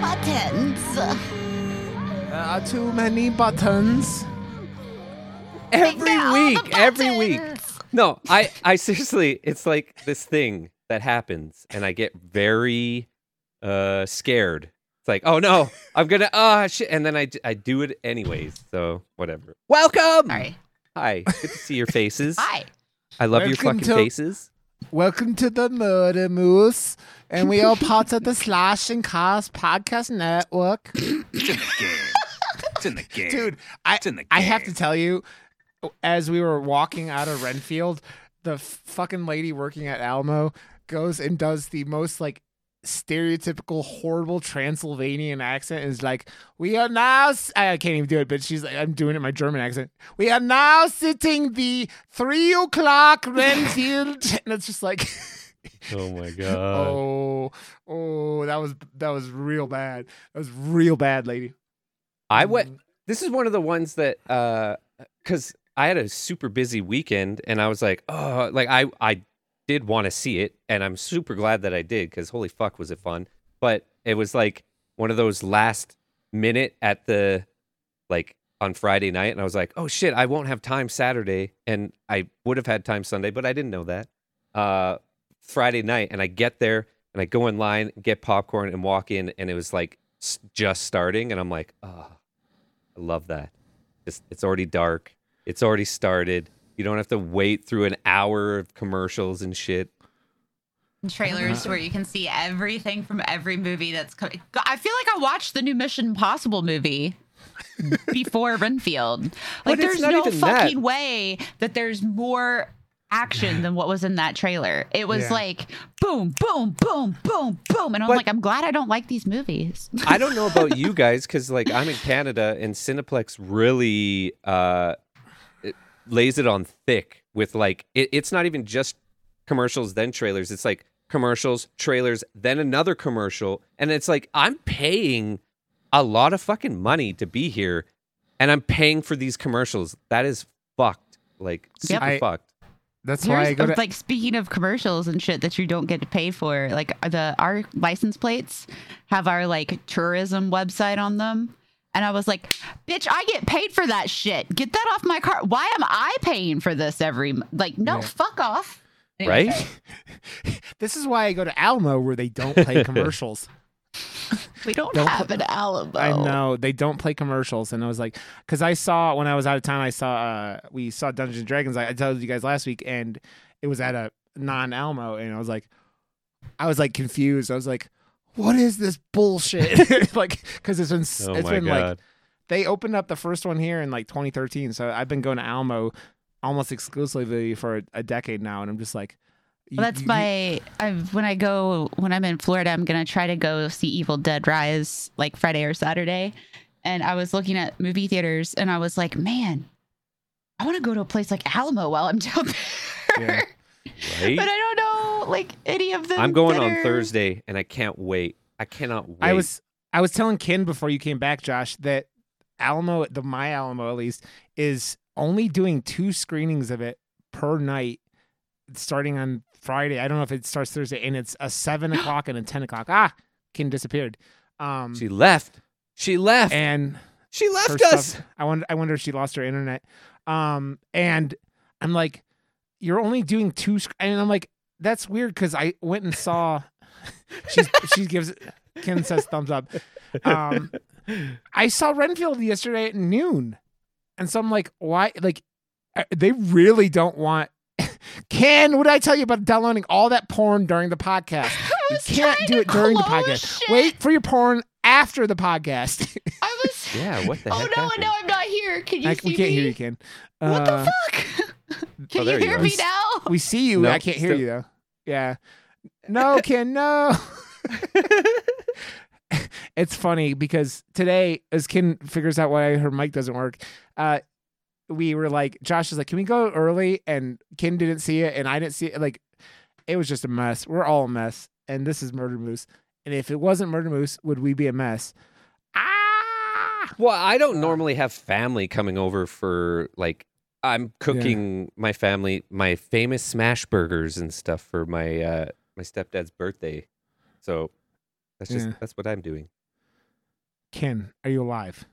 Buttons. There are too many buttons. every week, the every week. No, I, I seriously, it's like this thing that happens, and I get very uh scared. It's like, oh no, I'm gonna, ah, shit, and then I, I do it anyways. So whatever. Welcome. Sorry. Hi, good to see your faces. Hi. I love your fucking to- faces. Welcome to the Murder Moose, and we are part of the Slash and Cast Podcast Network. It's in the game. It's in the game. Dude, I It's in the I have to tell you, as we were walking out of Renfield, the fucking lady working at Alamo goes and does the most like stereotypical horrible Transylvanian accent is like, "We are now." s- I can't even do it, but she's like, "I'm doing it my German accent." We are now sitting the three o'clock Renfield, and it's just like. Oh my god. Oh, oh, that was that was real bad. That was real bad, lady. I went. This is one of the ones that, uh, because I had a super busy weekend, and I was like, oh, like I, I did want to see it, and I'm super glad that I did, because holy fuck, was it fun! But it was like one of those last minute at the, like on Friday night, and I was like, oh shit, I won't have time Saturday, and I would have had time Sunday, but I didn't know that. Uh, Friday night, and I get there, and I go in line, get popcorn, and walk in, and it was like just starting, and I'm like, oh, I love that. It's, it's already dark. It's already started. You don't have to wait through an hour of commercials and shit. Trailers where you can see everything from every movie that's coming. I feel like I watched the new Mission Impossible movie before Renfield. Like, there's no even that. fucking way that there's more action than what was in that trailer. It was Yeah. like boom, boom, boom, boom, boom, and I'm But- like, I'm glad I don't like these movies. I don't know about you guys because like I'm in Canada and Cineplex really uh, lays it on thick with like it, it's not even just commercials then trailers. It's like commercials, trailers, then another commercial, and it's like I'm paying a lot of fucking money to be here, and I'm paying for these commercials. That is fucked. Like Yep. super I- fucked. That's why I go to. like speaking of commercials and shit that you don't get to pay for. Like the our license plates have our like tourism website on them. And I was like, bitch, I get paid for that shit. Get that off my car. Why am I paying for this every like no, fuck off. Anyway, Right? this is why I go to Alamo where they don't play commercials. We don't, Don't have an Alamo. I know they don't play commercials, and I was like, because I saw when I was out of town, I saw uh, we saw Dungeons and Dragons. I, I told you guys last week, and it was at a non Alamo, and I was like, I was like confused. I was like, what is this bullshit? like, because it's been s- Oh it's my been like they opened up the first one here in like 2013, so I've been going to Alamo almost exclusively for a, a decade now, and I'm just like, you- Well, that's you- my. I've, when I go when I'm in Florida, I'm gonna try to go see Evil Dead Rise like Friday or Saturday. And I was looking at movie theaters, and I was like, man, I want to go to a place like Alamo while I'm down there. Yeah. Right? but I don't know like any of them. I'm going that on are- Thursday, and I can't wait. I cannot wait. I was I was telling Ken before you came back, Josh, that Alamo, the My Alamo at least, is only doing two screenings of it per night, starting on Friday. I don't know if it starts Thursday, and it's a seven o'clock and a ten o'clock. Ah, Ken disappeared. Um, She left. She left. and she left us. stuff- I wonder. I wonder if she lost her internet. Um, and I'm like, you're only doing two, sc-, and I'm like, that's weird because I went and saw. She's, she gives. Ken says thumbs up. Um, I saw Renfield yesterday at noon, and so I'm like, why? Like, uh, they really don't want. Ken, what did I tell you about downloading all that porn during the podcast? You can't do it during the podcast. shit. Wait for your porn after the podcast. I was. Yeah, what the oh heck no! happened? No, I'm not here. Can you I, see we can't me? hear you, Ken. What Uh, the fuck? Can Oh, you you hear are. me now? We see you. No, I can't hear still- you though. Yeah. No, Ken, no. it's funny because today, as Ken figures out why her mic doesn't work, uh, we were like, Josh is like, "Can we go early?" And Ken didn't see it, and I didn't see it. Like, it was just a mess. We're all a mess, and this is Murder Moose. And if it wasn't Murder Moose, would we be a mess? Ah! Well, I don't normally have family coming over for like I'm cooking my family my famous smash burgers and stuff for my uh my stepdad's birthday. So that's just Yeah. that's what I'm doing. Ken, are you alive?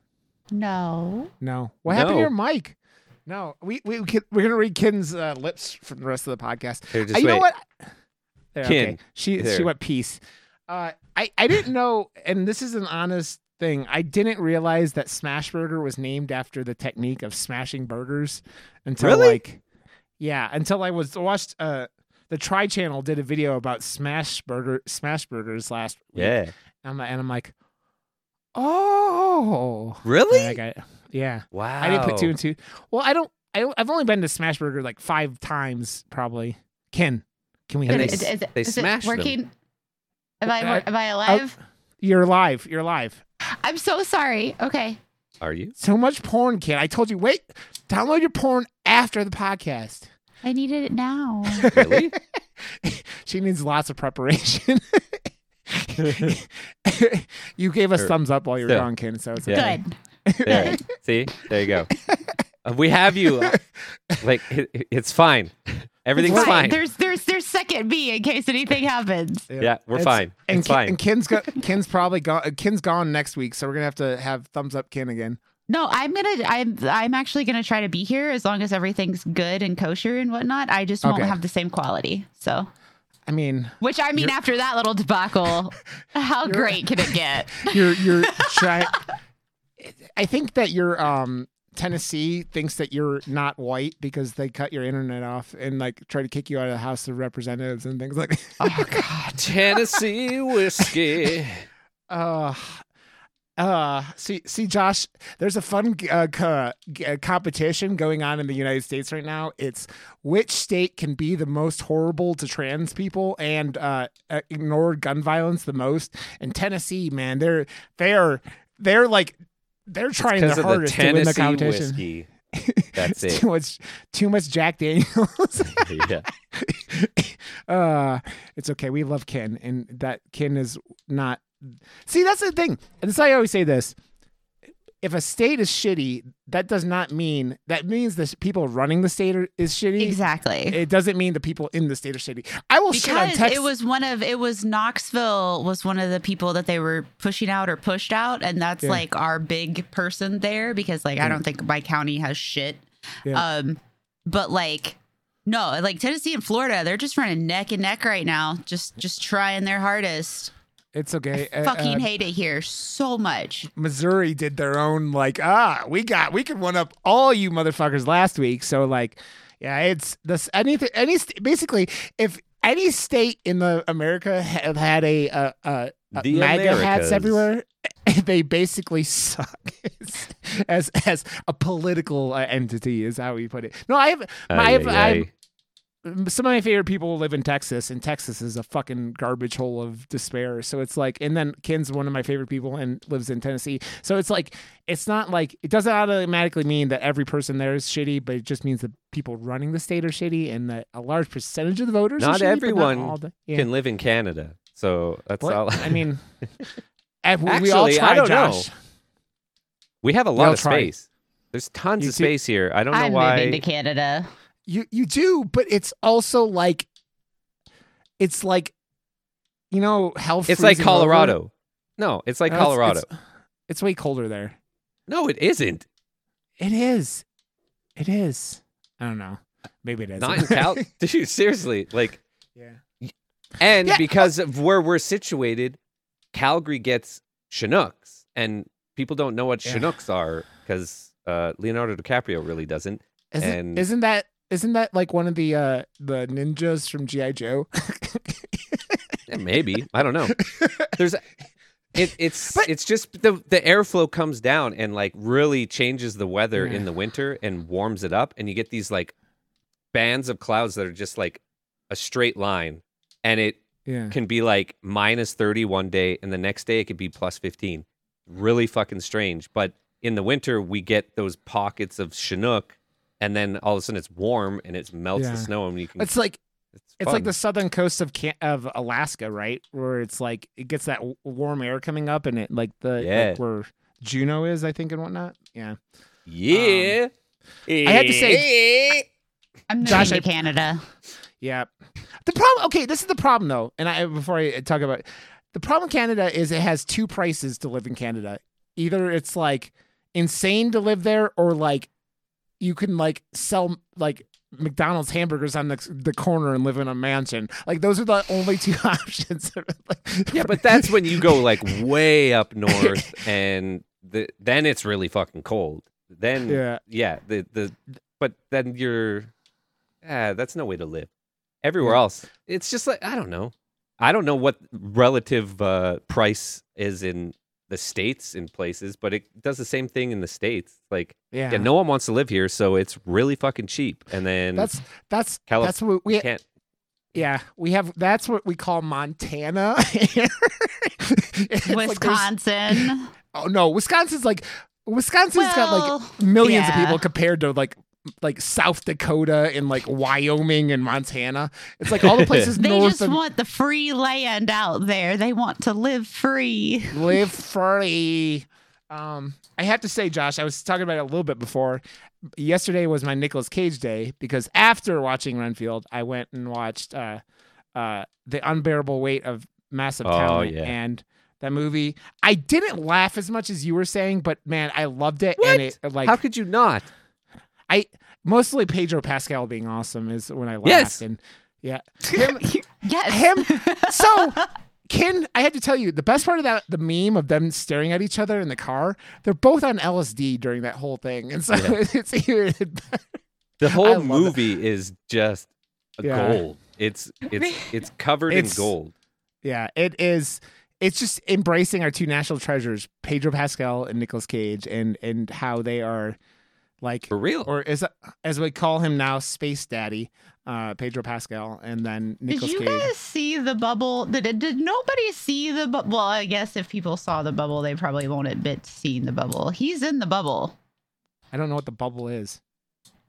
No. No. What happened to your mic? No. We we we- we're gonna read Ken's uh, lips from the rest of the podcast. Here, Uh, just you know what? There, Ken, okay. She she went peace. Uh, I I didn't know, and this is an honest thing. I didn't realize that Smashburger was named after the technique of smashing burgers until Really? like, yeah, until I was watched. Uh, the Tri Channel did a video about smash burger smash burgers last week. Yeah. and I'm, and I'm like, oh, Really? I got- yeah. Wow. I didn't put two and two. Well, I don't. I, I've only been to Smashburger like five times, probably. Ken, can we And have they Is, this? s- is, it- they is it smashed them. working? Am I Uh, am I alive? You're alive. You're live. I'm so sorry. Okay. Are you? So much porn, Ken. I told you. Wait, download your porn after the podcast. I needed it now. Really? she needs lots of preparation. you gave us Sure. thumbs up while you were Still. gone, Ken. So it's Yeah. okay. Good. There. See? There you go. Uh, we have you. uh, Like it, it's fine. Everything's Fine. fine. There's there's there's second B in case anything happens. Yeah, we're It's- fine. And, It's Ken, fine. and Ken's go, Ken's probably gone. Ken's gone next week, so we're gonna have to have thumbs up Ken again. No, I'm gonna I'm I'm actually gonna try to be here as long as everything's good and kosher and whatnot. I just won't Okay. have the same quality. So I mean, which I mean after that little debacle, how great can it get? you're you're. I think that your um Tennessee thinks that you're not white because they cut your internet off and like try to kick you out of the House of Representatives and things like. Oh god. Tennessee whiskey. Uh, uh, see, see, Josh, there's a fun uh, co- uh, competition going on in the United States right now. It's which state can be the most horrible to trans people and uh, uh, ignore gun violence the most. And Tennessee, man, they're they're they're like they're trying their of the hardest to win the competition. whiskey. That's it. Too much, too much Jack Daniels. yeah. uh it's okay we love ken and that ken is not see that's the thing and this i always say this if a state is shitty that does not mean that means the people running the state are, is shitty Exactly. it doesn't mean the people in the state are shitty i will shit on Texas. it was one of it was Knoxville was one of the people that they were pushing out or pushed out, and that's Yeah. like our big person there because like I don't think my county has shit. Yeah. Um, but like no, like Tennessee and Florida, they're just running neck and neck right now, just just trying their hardest. It's okay I Uh, fucking uh, hate it here so much. missouri did their own like ah we got we could one up all you motherfuckers last week so like yeah it's this anything any st- basically if any state in the america had had a uh uh uh, The MAGA hats everywhere. They basically suck as as a political uh, entity, is how we put it. No, I have, I have, I have Ay, some of my favorite people live in Texas, and Texas is a fucking garbage hole of despair. So it's like, and then Ken's one of my favorite people and lives in Tennessee. So it's like, it's not like it doesn't automatically mean that every person there is shitty, but it just means that people running the state are shitty, and that a large percentage of the voters. are Not shitty, but everyone all the, yeah. can live in Canada. So that's What? all. I mean, and eh, we- we all Actually, I don't know. We have a lot of tried. space. There's tons You of too- space here. I don't know why. I'm moving to Canada. You you do, but it's also like, it's like, you know, hell. It's like freezing over? Colorado. No, it's like No, it's- Colorado. It's, it's way colder there. no, it isn't. It is. It is. I don't know. Maybe it is. Not in Cal. Dude, seriously. Like, yeah. and Yeah. because of where we're situated, Calgary gets Chinooks, and people don't know what Yeah. Chinooks are because uh, Leonardo DiCaprio really doesn't. Isn't, And- isn't that isn't that like one of the uh the ninjas from GI Joe? Yeah, maybe I don't know. There's, it, it's But- it's just the the airflow comes down and like really changes the weather Yeah. in the winter and warms it up, and you get these like bands of clouds that are just like a straight line, and it yeah. can be like minus 30 one day and the next day it could be plus 15 really fucking strange but in the winter we get those pockets of chinook and then all of a sudden it's warm and it melts Yeah. the snow and you can It's like it's, it's like the southern coast of Can- of Alaska, right? Where it's like it gets that w- warm air coming up, and it like the Yeah. like where Juneau is, I think, and whatnot. Yeah. yeah um, I had to say- I'm moving Josh, to I- Canada. Yeah. The problem. Okay, this is the problem though. And I before I talk about the problem in Canada is it has two prices to live in Canada. Either it's like insane to live there, or like you can like sell like McDonald's hamburgers on the the corner and live in a mansion. Like those are the only two options. Yeah, but that's when you go like way up north, and the, then it's really fucking cold. Then Yeah. yeah, the the but then you're, ah, that's no way to live. Everywhere else, it's just like I don't know. I don't know what relative uh, price is in the states in places, but it does the same thing in the states. Like, yeah, yeah, no one wants to live here, so it's really fucking cheap. And then that's that's Calif- that's what we can't. yeah we have. That's what we call Montana. here. It's like Wisconsin. oh no, Wisconsin's like Wisconsin's got like millions of people compared to like like South Dakota and like Wyoming and Montana. It's like all the places They north just of want the free land out there. They want to live free. live free. Um, I have to say, Josh, I was talking about it a little bit before. Yesterday was my Nicolas Cage day because after watching Renfield, I went and watched uh, uh, The Unbearable Weight of Massive Oh, Talent yeah. and that movie. I didn't laugh as much as you were saying, but man, I loved it. What? And it like How could you not? I mostly Pedro Pascal being awesome is when I laughed. Yes. And yeah, him, Yes. him. So, Ken, I had to tell you the best part of that the meme of them staring at each other in the car. They're both on LSD during that whole thing, and so Yeah. it's even. The whole movie is just Yeah. gold. It's it's it's covered It's- in gold. Yeah, it is. It's just embracing our two national treasures, Pedro Pascal and Nicolas Cage, and and how they are like For real. or as as we call him now, Space Daddy, uh, Pedro Pascal, and then Did Nicolas you Cage. guys see the bubble? Did, did nobody see the bubble? Well, I guess if people saw the bubble, they probably won't admit seeing the bubble. He's in the bubble. I don't know what the bubble is.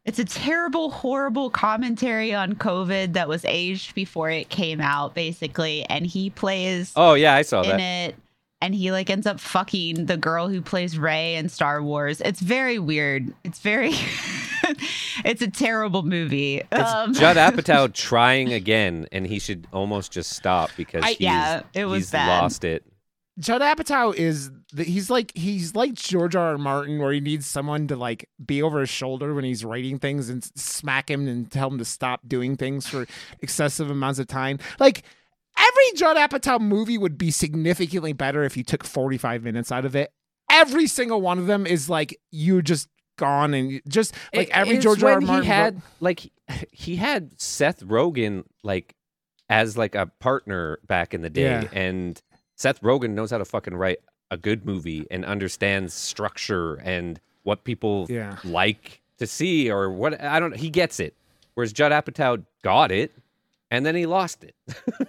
It's a terrible, horrible commentary on COVID that was aged before it came out, basically. And he plays Oh yeah, I saw in that. it. And he like ends up fucking the girl who plays Rey in Star Wars. It's very weird. It's very, it's a terrible movie. It's Um, Judd Apatow trying again, and he should almost just stop because I- he's, Yeah, it was he's bad. lost it. Judd Apatow is the, he's like he's like George R. R. Martin, where he needs someone to like be over his shoulder when he's writing things and smack him and tell him to stop doing things for excessive amounts of time. Like every Judd Apatow movie would be significantly better if you took forty five minutes out of it. Every single one of them is like you just gone and just like It- every George R. R. Martin he had like he- he had Seth Rogen like as like a partner back in the day, Yeah. and Seth Rogen knows how to fucking write a good movie and understands structure and what people Yeah. like to see or what I don't. He gets it, whereas Judd Apatow got it, and then he lost it.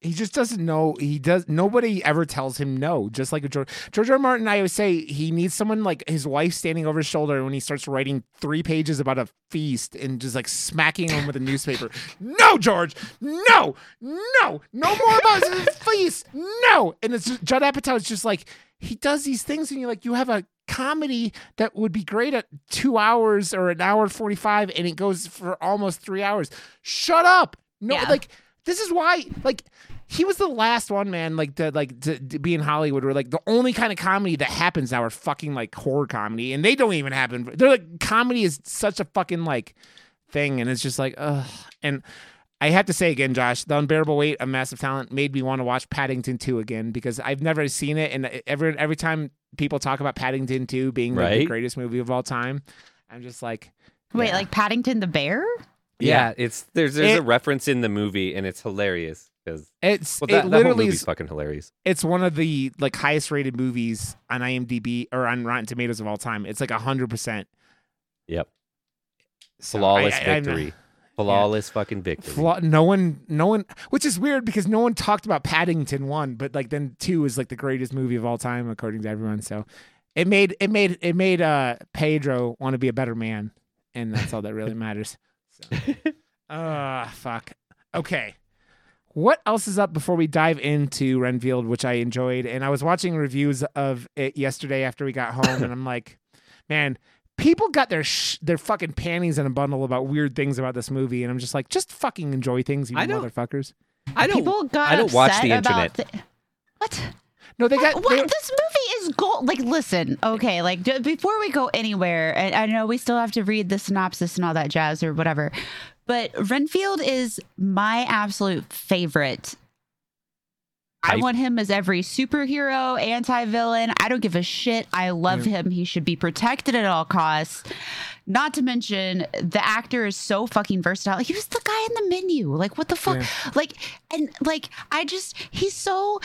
he just doesn't know he does nobody ever tells him no just like george george R. R. martin i always say he needs someone like his wife standing over his shoulder when he starts writing three pages about a feast and just like smacking him with a newspaper. No george! No! No! No more about the feast! No! And it's just, judd apatow is just like he does these things and you're like you have a comedy that would be great at two hours or an hour 45 and it goes for almost three hours. Shut up! No Yeah. like this is why like he was the last one man like to like to, to be in hollywood where like the only kind of comedy that happens now are fucking like horror comedy and they don't even happen they're like comedy is such a fucking like thing and it's just like ugh and I have to say again, Josh, the unbearable weight of massive talent made me want to watch Paddington 2 again because I've never seen it, and every every time people talk about Paddington 2 being like, the greatest movie of all time, I'm just like, Wait, yeah. like Paddington the bear? Yeah, it's there's there's It- a reference in the movie, and it's hilarious because it's well, it that, whole literally movie's is fucking hilarious. it's one of the like highest rated movies on IMDb or on Rotten Tomatoes of all time. It's like hundred percent. Yep, So flawless I- I- victory, flawless fucking victory. Flaw- no one, no one, which is weird because no one talked about Paddington one, but like then two is like the greatest movie of all time according to everyone. So it made it made it made uh Pedro want to be a better man, and that's all that really matters. So, uh fuck. Okay. What else is up before we dive into Renfield, which I enjoyed? And I was watching reviews of it yesterday after we got home, and I'm like, man, people got their sh- their fucking panties in a bundle about weird things about this movie, and I'm just like, just fucking enjoy things, you I motherfuckers. I don't. People got I don't watch the upset about internet. thi- what? No, they got. What? they- This movie is gold. Like, listen, okay, like d- before we go anywhere, and I know we still have to read the synopsis and all that jazz or whatever, but Renfield is my absolute favorite. I, I- want him as every superhero, anti villain. I don't give a shit. I love Yeah. him. He should be protected at all costs. Not to mention, the actor is so fucking versatile. He was the guy in the menu. Like, what the fuck? Yeah. Like, and like, I just, he's so.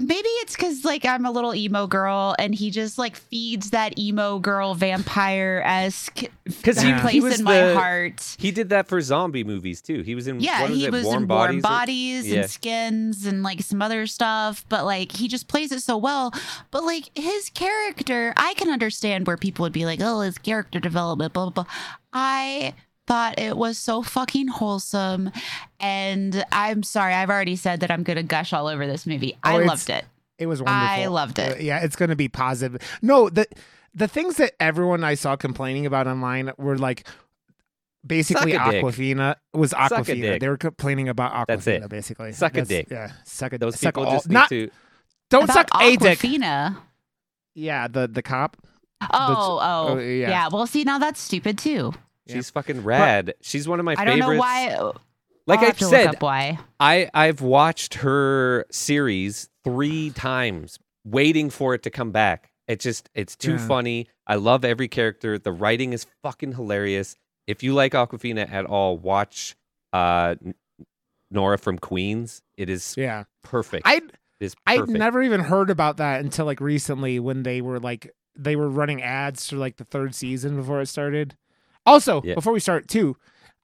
Maybe it's because like I'm a little emo girl, and he just like feeds that emo girl vampire esque 'Cause he- place he was in my heart. He did that for zombie movies too. He was in Yeah, what was he it, was Warm in Bodies. warm bodies Yeah. and skins and like some other stuff, but like he just plays it so well. But like his character, I can understand where people would be like, "Oh, his character development, blah blah blah." I thought it was so fucking wholesome, and I'm sorry, I've already said that I'm gonna gush all over this movie. Oh, I loved it. It was wonderful. I loved it. Uh, yeah, it's going to be positive. No, the the things that everyone I saw complaining about online were like basically Suck a dick. Awkwafina was Awkwafina. They were complaining about Awkwafina That's it. basically. Suck a That's- dick. Yeah, suck a Those suck people all, just need not to. don't About suck a dick. Awkwafina. Yeah, the the cop. Oh, oh, oh, yeah. yeah. Well, see, now that's stupid too. She's fucking rad. She's one of my I don't know why. Like I've said, why. I I've watched her series three times, waiting for it to come back. It just it's too Yeah. funny. I love every character. The writing is fucking hilarious. If you like Awkwafina at all, watch uh Nora from Queens. It is Yeah, perfect. I it is I never even heard about that until like recently when they were like they were running ads for like the third season before it started. Also, Yeah. before we start too,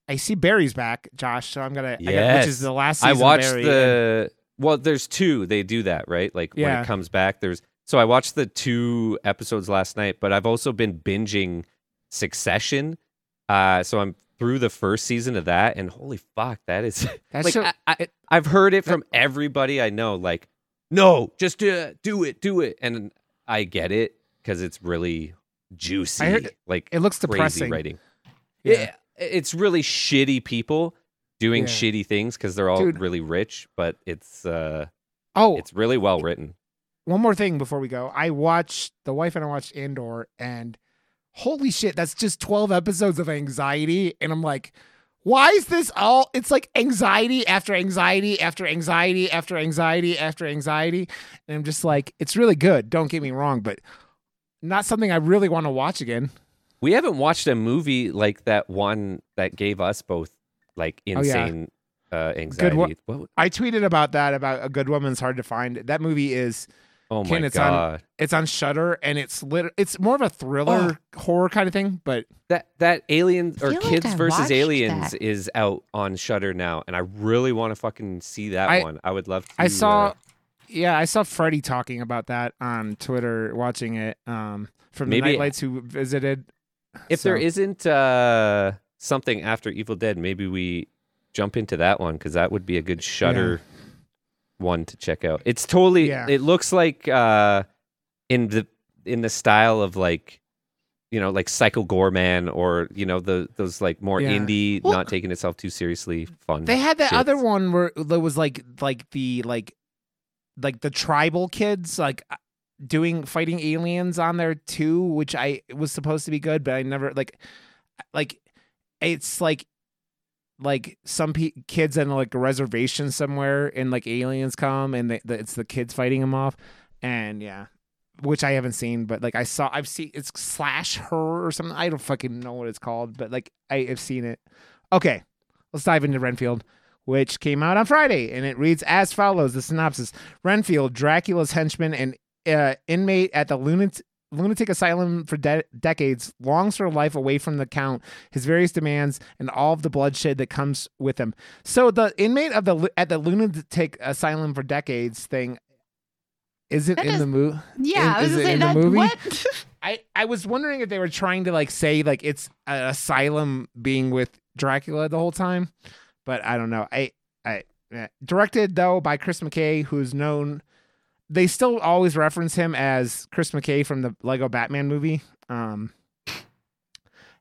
I see Barry's back, Josh. So I'm gonna, I got, which is the last. I watched Barry, and- the well. There's two. They do that right. Like when it comes back. There's so I watched the two episodes last night, but I've also been binging Succession. Uh, so I'm through the first season of that, and holy fuck, that is That like show- I, I, I've heard it that- from everybody I know. Like, no, just do it, do it, do it, and I get it because it's really juicy. heard- like it looks crazy depressing. writing. Yeah. Yeah, it's really shitty people doing Yeah. shitty things because they're all Dude. really rich, but it's uh Oh, it's really well written. one more thing before we go. I watched the wife and I watched Andor, and holy shit, that's just twelve episodes of anxiety, and I'm like. Why is this all? It's like anxiety after anxiety after anxiety after anxiety after anxiety. And I'm just like, it's really good. Don't get me wrong, but not something I really want to watch again. We haven't watched a movie like that one that gave us both like Oh, yeah. insane uh anxiety. wo- What- I tweeted about that about a good woman's hard to find. That movie is oh Ken, my it's on- god. it's on Shudder and it's lit- it's more of a thriller horror kind of thing, but that that aliens or feel like kids I versus aliens that. is out on Shudder now, and I really want to fucking see that I- one. I would love to. I saw uh, yeah, I saw Freddie talking about that on Twitter watching it um from Maybe- the Nightlights who visited. If there So- isn't uh something after Evil Dead, maybe we jump into that one because that would be a good Shudder one to check out. It's totally. Yeah. It looks like uh in the in the style of like you know like Psycho Goreman or you know the those like more Yeah. indie, Well- not taking itself too seriously, fun. They had that shits. other one where there was like like the like like the tribal kids like doing fighting aliens on there too, which I was supposed to be good, but I never like like it's like like some pe- kids in like a reservation somewhere and like aliens come and they, the, it's the kids fighting them off. And yeah which I haven't seen but like I saw I've seen it's slash her or something. I don't fucking know what it's called but like I have seen it. Okay let's dive into Renfield which came out on Friday and it reads as follows the synopsis. Renfield Dracula's henchman and uh, inmate at the lunatic lunatic asylum for de- decades longs for life away from the count his various demands and all of the bloodshed that comes with him so the inmate of the at the lunatic asylum for decades thing isn't That in is- the movie Yeah, I was is gonna it say in the that. movie? What? I, I was wondering if they were trying to like say like it's an asylum being with Dracula the whole time, but I don't know. I I eh. directed though by Chris McKay, who's known. They still always reference him as Chris McKay from the Lego Batman movie. Um,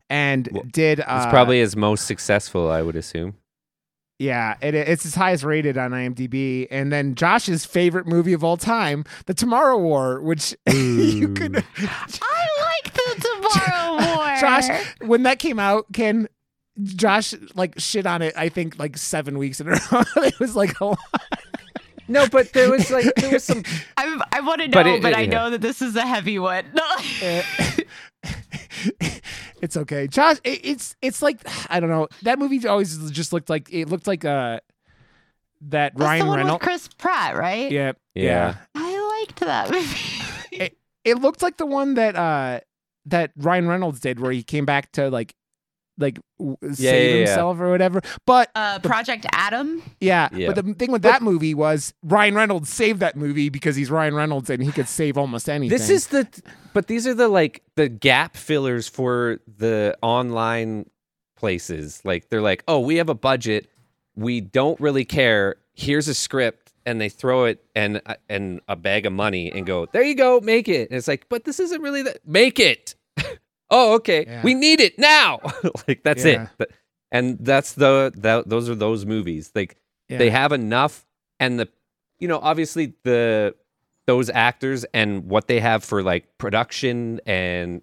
and Well, did. It's Uh, probably his most successful, I would assume. Yeah, it, it's his highest rated on IMDb. And then Josh's favorite movie of all time, The Tomorrow War, which you could. I like the Tomorrow War. Josh, when that came out, Ken, Josh like shit on it. I think like seven weeks in a row. it was like a lot. No, but there was like there was some I, I want to know, But but, it- I yeah. know that this is a heavy one. it's okay, Josh. It, it's it's like I don't know. That movie always just looked like it looked like uh that That's Ryan the one with Reynolds. Chris Pratt, right? Yeah, Yeah. I liked that movie. it looked like the one that uh that Ryan Reynolds did where he came back to like like w- save yeah, yeah. himself or whatever. But uh, Project Adam. yeah, Yeah. but the thing with that movie was Ryan Reynolds saved that movie because he's Ryan Reynolds and he could save almost anything. This is the but these are the like the gap fillers for the online places. Like they're like, "Oh, we have a budget. We don't really care. Here's a script." And they throw it and uh, and a bag of money and go, "There you go, make it." And it's like, "But this isn't really that. Make it." oh, okay. Yeah. We need it now. like that's Yeah. it. And that's the that those are those movies. Like Yeah. they have enough and the you know obviously the those actors and what they have for like production and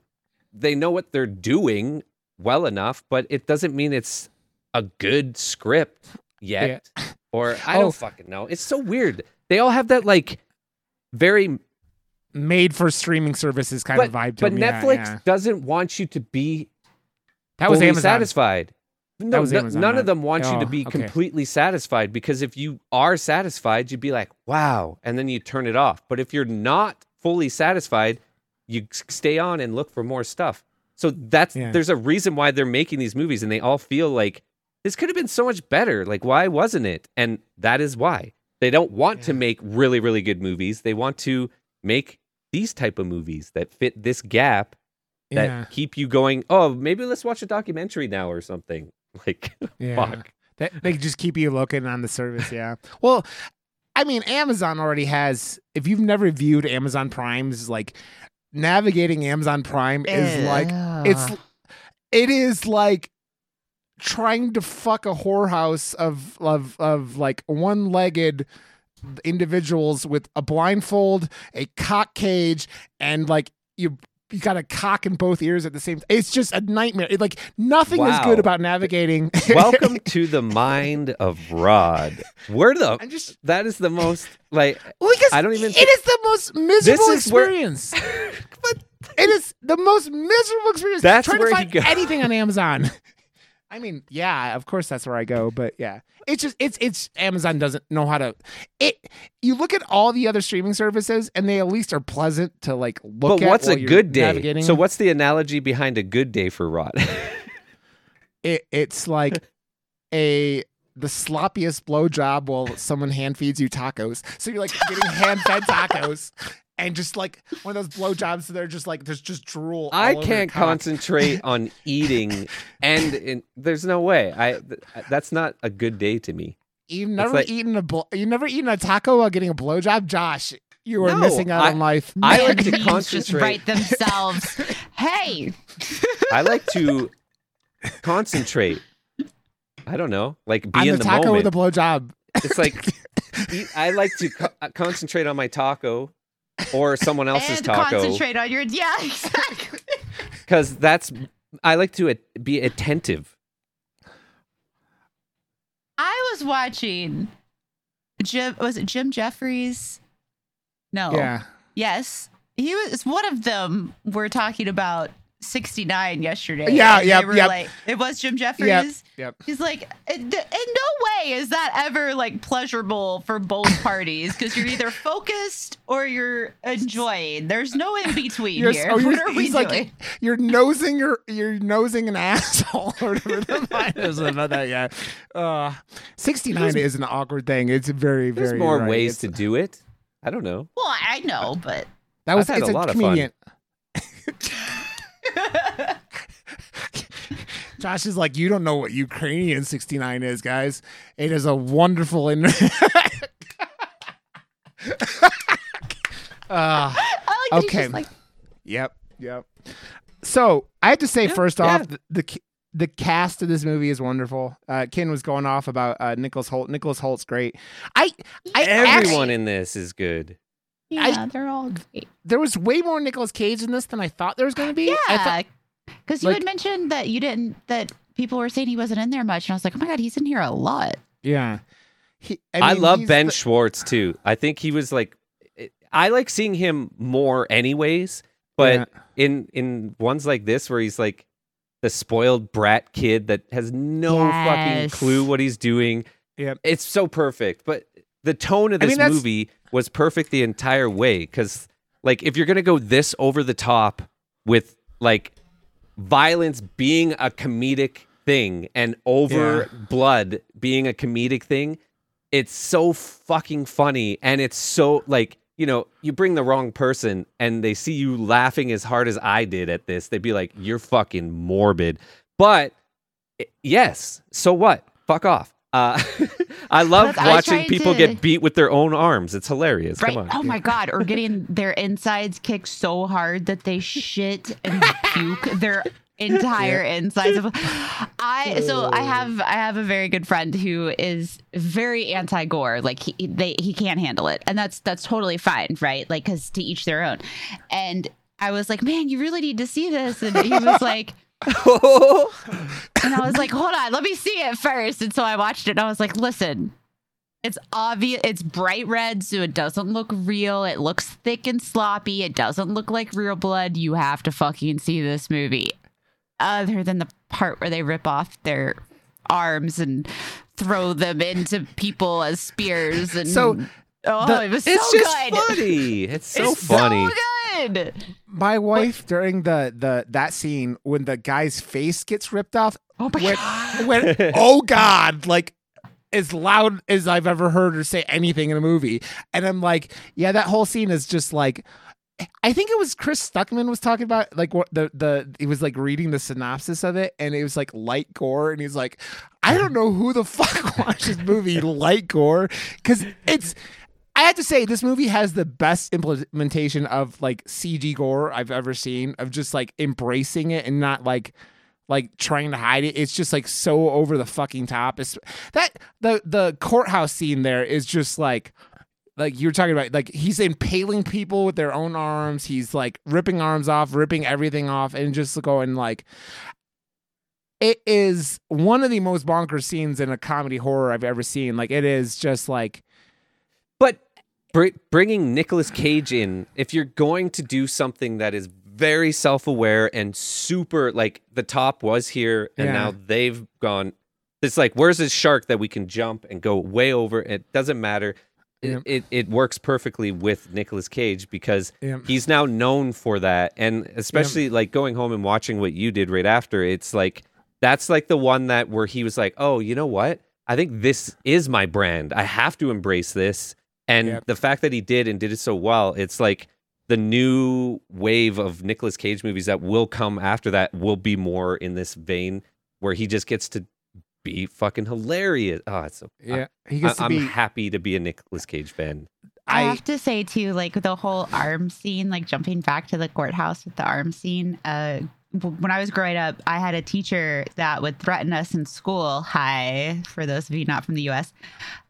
they know what they're doing well enough but it doesn't mean it's a good script yet or i Oh. don't fucking know it's so weird they all have that like very made for streaming services kind but, of vibe to but him. Yeah, netflix yeah. doesn't want you to be That was Amazon. satisfied. No, Amazon, none of them want you oh, to be okay. completely satisfied because if you are satisfied, you'd be like, wow, and then you turn it off. But if you're not fully satisfied, you stay on and look for more stuff. So that's Yeah. there's a reason why they're making these movies and they all feel like this could have been so much better. Like why wasn't it? And that is why. They don't want to make really really good movies. They want to make these type of movies that fit this gap that Yeah, keep you going. Oh, maybe let's watch a documentary now or something. Like, yeah. fuck. That, they just keep you looking on the service. Yeah. Well, I mean, Amazon already has. If you've never viewed Amazon Prime's, like navigating Amazon Prime is like it's it is like trying to fuck a whorehouse of of of like one-legged individuals with a blindfold, a cock cage, and like you you got a cock in both ears at the same. Time. It's just a nightmare. It, like nothing is good about navigating. Welcome to the mind of Rod. We're the I'm just that is the most like well, I don't even It thi- is the most miserable is where- experience. but it is the most miserable experience. That's trying where to find anything on Amazon. I mean, yeah, of course that's where I go, but yeah. It's just it's it's Amazon doesn't know how to it you look at all the other streaming services and they at least are pleasant to like look But at. what's a good day? navigating So what's the analogy behind a good day for Rod? it it's like a the sloppiest blowjob while someone hand feeds you tacos. So you're like getting hand fed tacos and just like one of those blowjobs so they're just like there's just drool. I over can't cock. concentrate on eating and in, there's no way. I th- that's not a good day to me. You've never like- eaten a blo- you never eaten a taco while getting a blowjob, Josh. You are No, missing out I- on life. I like to memes just concentrate. write themselves. hey, I like to concentrate. I don't know, like be on in the the taco moment. with a blowjob. It's like eat, I like to co- uh, concentrate on my taco or someone else's and taco concentrate on your yeah exactly. because that's I like to be attentive. I was watching Jim. Was it Jim Jefferies? No. Yeah. Yes, he was one of them. We're talking about 69 yesterday. Yeah, yeah, yep, they were yep. Like, it was Jim Jefferies. Yep. He's like, in in no way is that ever like pleasurable for both parties because you're either focused or you're enjoying. There's no in between You're, here. oh, you're, what are we he's doing? you're nosing your you're nosing an asshole or whatever the is about that. Yeah, uh, sixty nine is an awkward thing. It's very very. There's very. more right. ways It's- to do it. I don't know. well, I know, but That was I've had it's a lot of fun. comedian. Josh is like, you don't know what Ukrainian 69 is, guys. It is a wonderful. In- uh, I like Okay. like, Yep, yep. So I have to say, Yeah, first yeah. off, the, the the cast of this movie is wonderful. Uh, Ken was going off about uh, Nicholas Hoult. Nicholas Hoult's great. I, I Everyone actually- in this is good. Yeah, they're all great. there was way more Nicolas Cage in this than I thought there was going to be. I thought, Yeah, because you like- had mentioned that you didn't that people were saying he wasn't in there much, and I was like, oh my god, he's in here a lot. yeah. He, I, mean, love Ben the- Schwartz too. I think he was like, I like seeing him more, anyways. But Yeah. in in ones like this, where he's like the spoiled brat kid that has no fucking clue what he's doing. Yep. it's so perfect. But the tone of I this mean, movie was perfect the entire way. Because like, if you're gonna go this over the top with like violence being a comedic thing and over blood being a comedic thing, it's so fucking funny and it's so like you know you bring the wrong person and they see you laughing as hard as i did at this they'd be like you're fucking morbid. But yes so what? Fuck off. Uh, i love But I watching people to- get beat with their own arms it's hilarious Right? come on Oh my god, or getting their insides kicked so hard that they shit and puke their entire insides. Of, I so I oh. have I have a very good friend who is very anti gore. Like he they he can't handle it, and that's that's totally fine, right? Like because to each their own. And I was like, man, you really need to see this, and he was like. And I was like, hold on, let me see it first. And so I watched it and I was like, listen, it's obvious, it's bright red, so it doesn't look real. It looks thick and sloppy. It doesn't look like real blood. You have to fucking see this movie. Other than the part where they rip off their arms and throw them into people as spears. And So, oh, the- it was it's so just good. funny it's so It's funny So good. My wife during the the that scene when the guy's face gets ripped off. Oh my when, god. when oh god, like as loud as I've ever heard her say anything in a movie, and I'm like, yeah, that whole scene is just like. I think it was Chris Stuckman was talking about like what the the he was like reading the synopsis of it and it was like light gore and he's like I don't know who the fuck watches movie light gore cuz it's I have to say this movie has the best implementation of like CG gore I've ever seen of just like embracing it and not like like trying to hide it. It's just like so over the fucking top. It's that the the courthouse scene there is just like like you were talking about like he's impaling people with their own arms. He's like ripping arms off, ripping everything off and just going like it is one of the most bonkers scenes in a comedy horror I've ever seen. Like it is just like But br- bringing Nicolas Cage in, if you're going to do something that is very self-aware and super, like the top was here and Yeah. now they've gone. It's like, where's this shark that we can jump and go way over? It doesn't matter. It, it it works perfectly with Nicolas Cage because he's now known for that, and especially like going home and watching what you did right after. It's like that's like the one that where he was like, oh, you know what? I think this is my brand. I have to embrace this. And Yep. the fact that he did and did it so well, it's like the new wave of Nicolas Cage movies that will come after that will be more in this vein where he just gets to be fucking hilarious. Oh, it's so yeah, he I, gets to I'm be happy to be a Nicolas Cage fan. I, I have to say too, like the whole arm scene, like jumping back to the courthouse with the arm scene. Uh, when I was growing up, I had a teacher that would threaten us in school. Hi, for those of you not from the U.S.,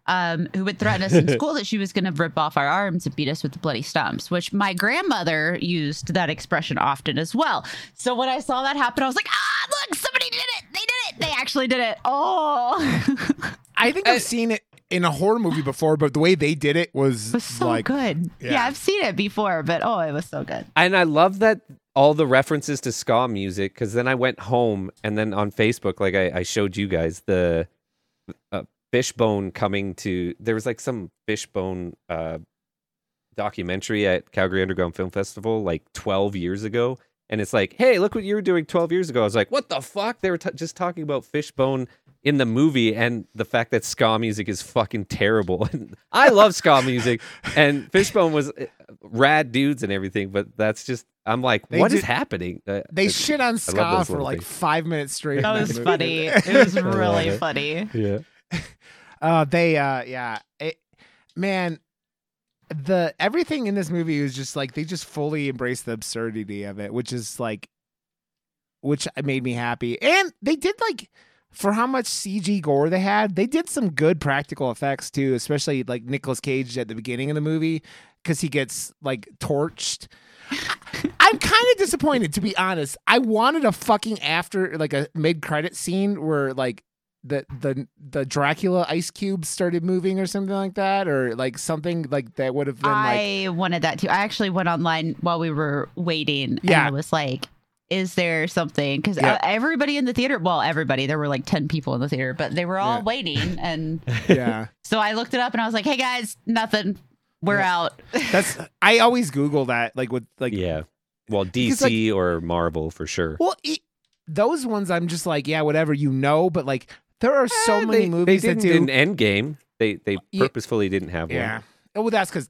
um, who would threaten us in school that she was going to rip off our arms and beat us with the bloody stumps. Which my grandmother used that expression often as well. So when I saw that happen, I was like, ah, look, somebody did it. They did it. They actually did it. Oh, I think I've seen it in a horror movie before, but the way they did it was, it was so like good. Yeah. yeah. I've seen it before, but oh, it was so good. And I love that all the references to ska music because then I went home and then on Facebook, like I, I showed you guys the uh, Fishbone coming to. There was like some Fishbone uh, documentary at Calgary Underground Film Festival like 12 years ago. And it's like, hey, look what you were doing 12 years ago. I was like, what the fuck? They were t- just talking about Fishbone in the movie and the fact that ska music is fucking terrible. And I love ska music, and Fishbone was uh, rad dudes and everything, but that's just I'm like, They what is did- happening? Uh, they shit on ska for like things. five minutes straight. That was funny. It was really funny. yeah. Uh, they, uh, yeah, it, man, the everything in this movie was just like they just fully embrace the absurdity of it, which is like, which made me happy. And they did like for how much CG gore they had, they did some good practical effects too, especially like Nicolas Cage at the beginning of the movie because he gets like torched. I'm kind of disappointed to be honest. I wanted a fucking after like a mid credit scene where like the the the Dracula ice cubes started moving or something like that or like something like that would have been like I wanted that too. I actually went online while we were waiting Yeah. and I was like, is there something? Because Yeah. uh, everybody in the theater, well, everybody, there were like 10 people in the theater, but they were all Yeah. waiting. And yeah. so I looked it up and I was like, hey guys, nothing. We're Yeah. out. That's I always Google that like with like yeah. Well, Because, DC or Marvel for sure. Well, e those ones I'm just like, yeah, whatever, you know, but like there are so Eh, many they, movies they that didn't do. in Endgame. They they Yeah. purposefully didn't have yeah. one. Oh, well, that's because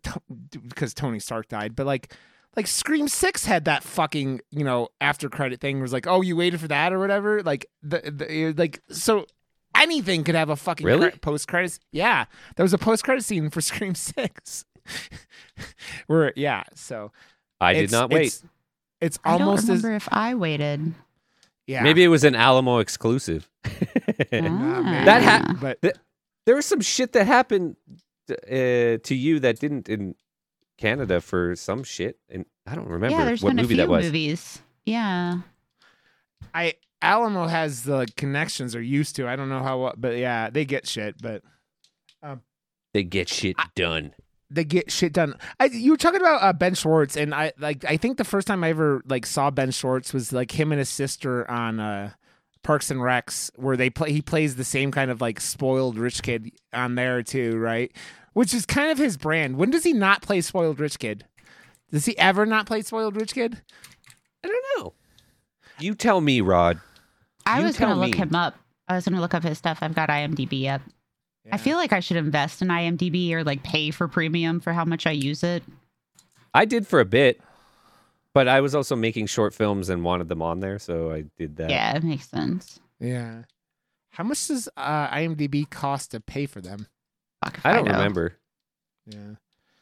because Tony Stark died, but like. Like Scream Six had that fucking you know after credit thing was like oh you waited for that or whatever like the, the like so anything could have a fucking Really? post credits yeah there was a post credit scene for Scream Six where yeah so I did not wait. it's, it's I don't almost as remember if I waited. Yeah Maybe it was an Alamo exclusive. Nah, maybe, That ha- but there was some shit that happened uh, to you that didn't in Canada for some shit, and I don't remember yeah, there's what been a movie few that was. movies. Yeah. I Alamo has the connections are used to. I don't know how, but yeah, they get shit, but They get shit done. They get shit done. I, you were talking about uh, Ben Schwartz, and I like. I think the first time I ever like saw Ben Schwartz was like him and his sister on uh, Parks and Recs, where they play. He plays the same kind of like spoiled rich kid on there too, right? Which is kind of his brand. When does he not play spoiled rich kid? Does he ever not play spoiled rich kid? I don't know. You tell me, Rod. I You was going to tell look him up. I was going to look up his stuff. I've got IMDb up. I feel like I should invest in IMDb or like pay for premium for how much I use it. I did for a bit, but I was also making short films and wanted them on there, so I did that. Yeah, it makes sense. Yeah. How much does uh, IMDb cost to pay for them? Fuck if I don't know. remember. Yeah.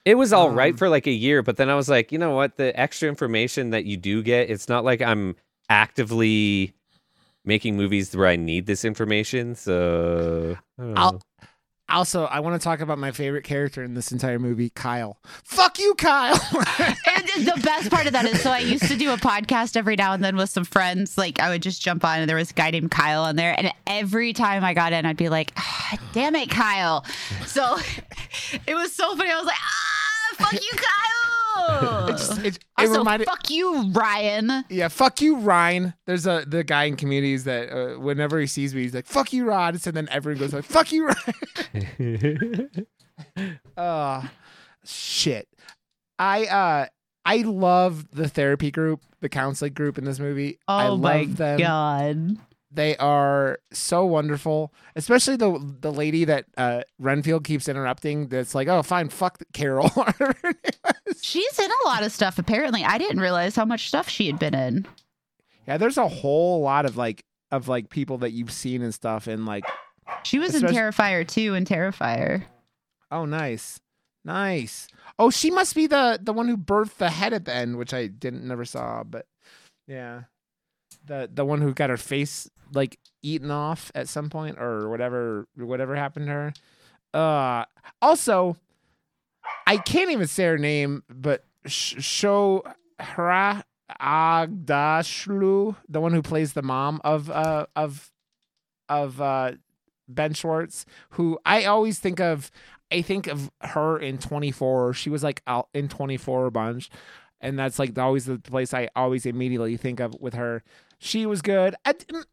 It was all right Um, for like a year, but then I was like, you know what? The extra information that you do get, it's not like I'm actively making movies where I need this information. So I don't I'll- know. Also, I want to talk about my favorite character in this entire movie, Kyle. Fuck you, Kyle. And the best part of that is so I used to do a podcast every now and then with some friends. Like I would just jump on and there was a guy named Kyle on there. And every time I got in, I'd be like, ah, damn it, Kyle. So it was so funny. I was like, ah, fuck you, Kyle. It, just, it, it also, reminded. fuck you, Ryan. yeah, fuck you, Ryan. There's a the guy in communities that uh, whenever he sees me, he's like, "Fuck you, Rod," and then everyone goes like, "Fuck you, Ryan." uh shit. I uh I love the therapy group, the counseling group in this movie. I Oh love my them. god. They are so wonderful, especially the the lady that uh, Renfield keeps interrupting. That's like, oh, fine, fuck Carol. whatever her name was. She's in a lot of stuff. Apparently, I didn't realize how much stuff she had been in. yeah, there's a whole lot of like of like people that you've seen and stuff, and like, She was Especially- in Terrifier too, and Terrifier. oh, nice, nice. Oh, she must be the the one who birthed the head at the end, which I didn't never saw, but yeah, the the one who got her face like eaten off at some point or whatever whatever happened to her. Uh, also, I can't even say her name, but Sh- Sho Aghdashloo, the one who plays the mom of uh of of uh Ben Schwartz, who I always think of. I think of her in 24. She was like out in 24 a bunch, and that's like always the place I always immediately think of with her. She was good. I, mm,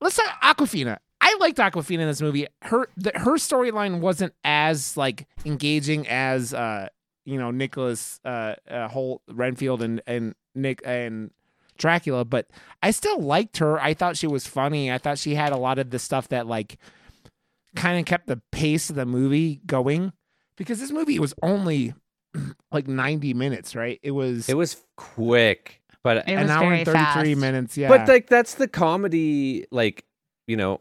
let's talk Awkwafina. I liked Awkwafina in this movie. Her the, her storyline wasn't as like engaging as uh you know Nicholas uh, uh Hoult Renfield and and Nick and Dracula, but I still liked her. I thought she was funny. I thought she had a lot of the stuff that like kind of kept the pace of the movie going because this movie was only like 90 minutes, right? It was It was quick, but It an hour and 33 fast. minutes. Yeah. but like that's the comedy, like you know,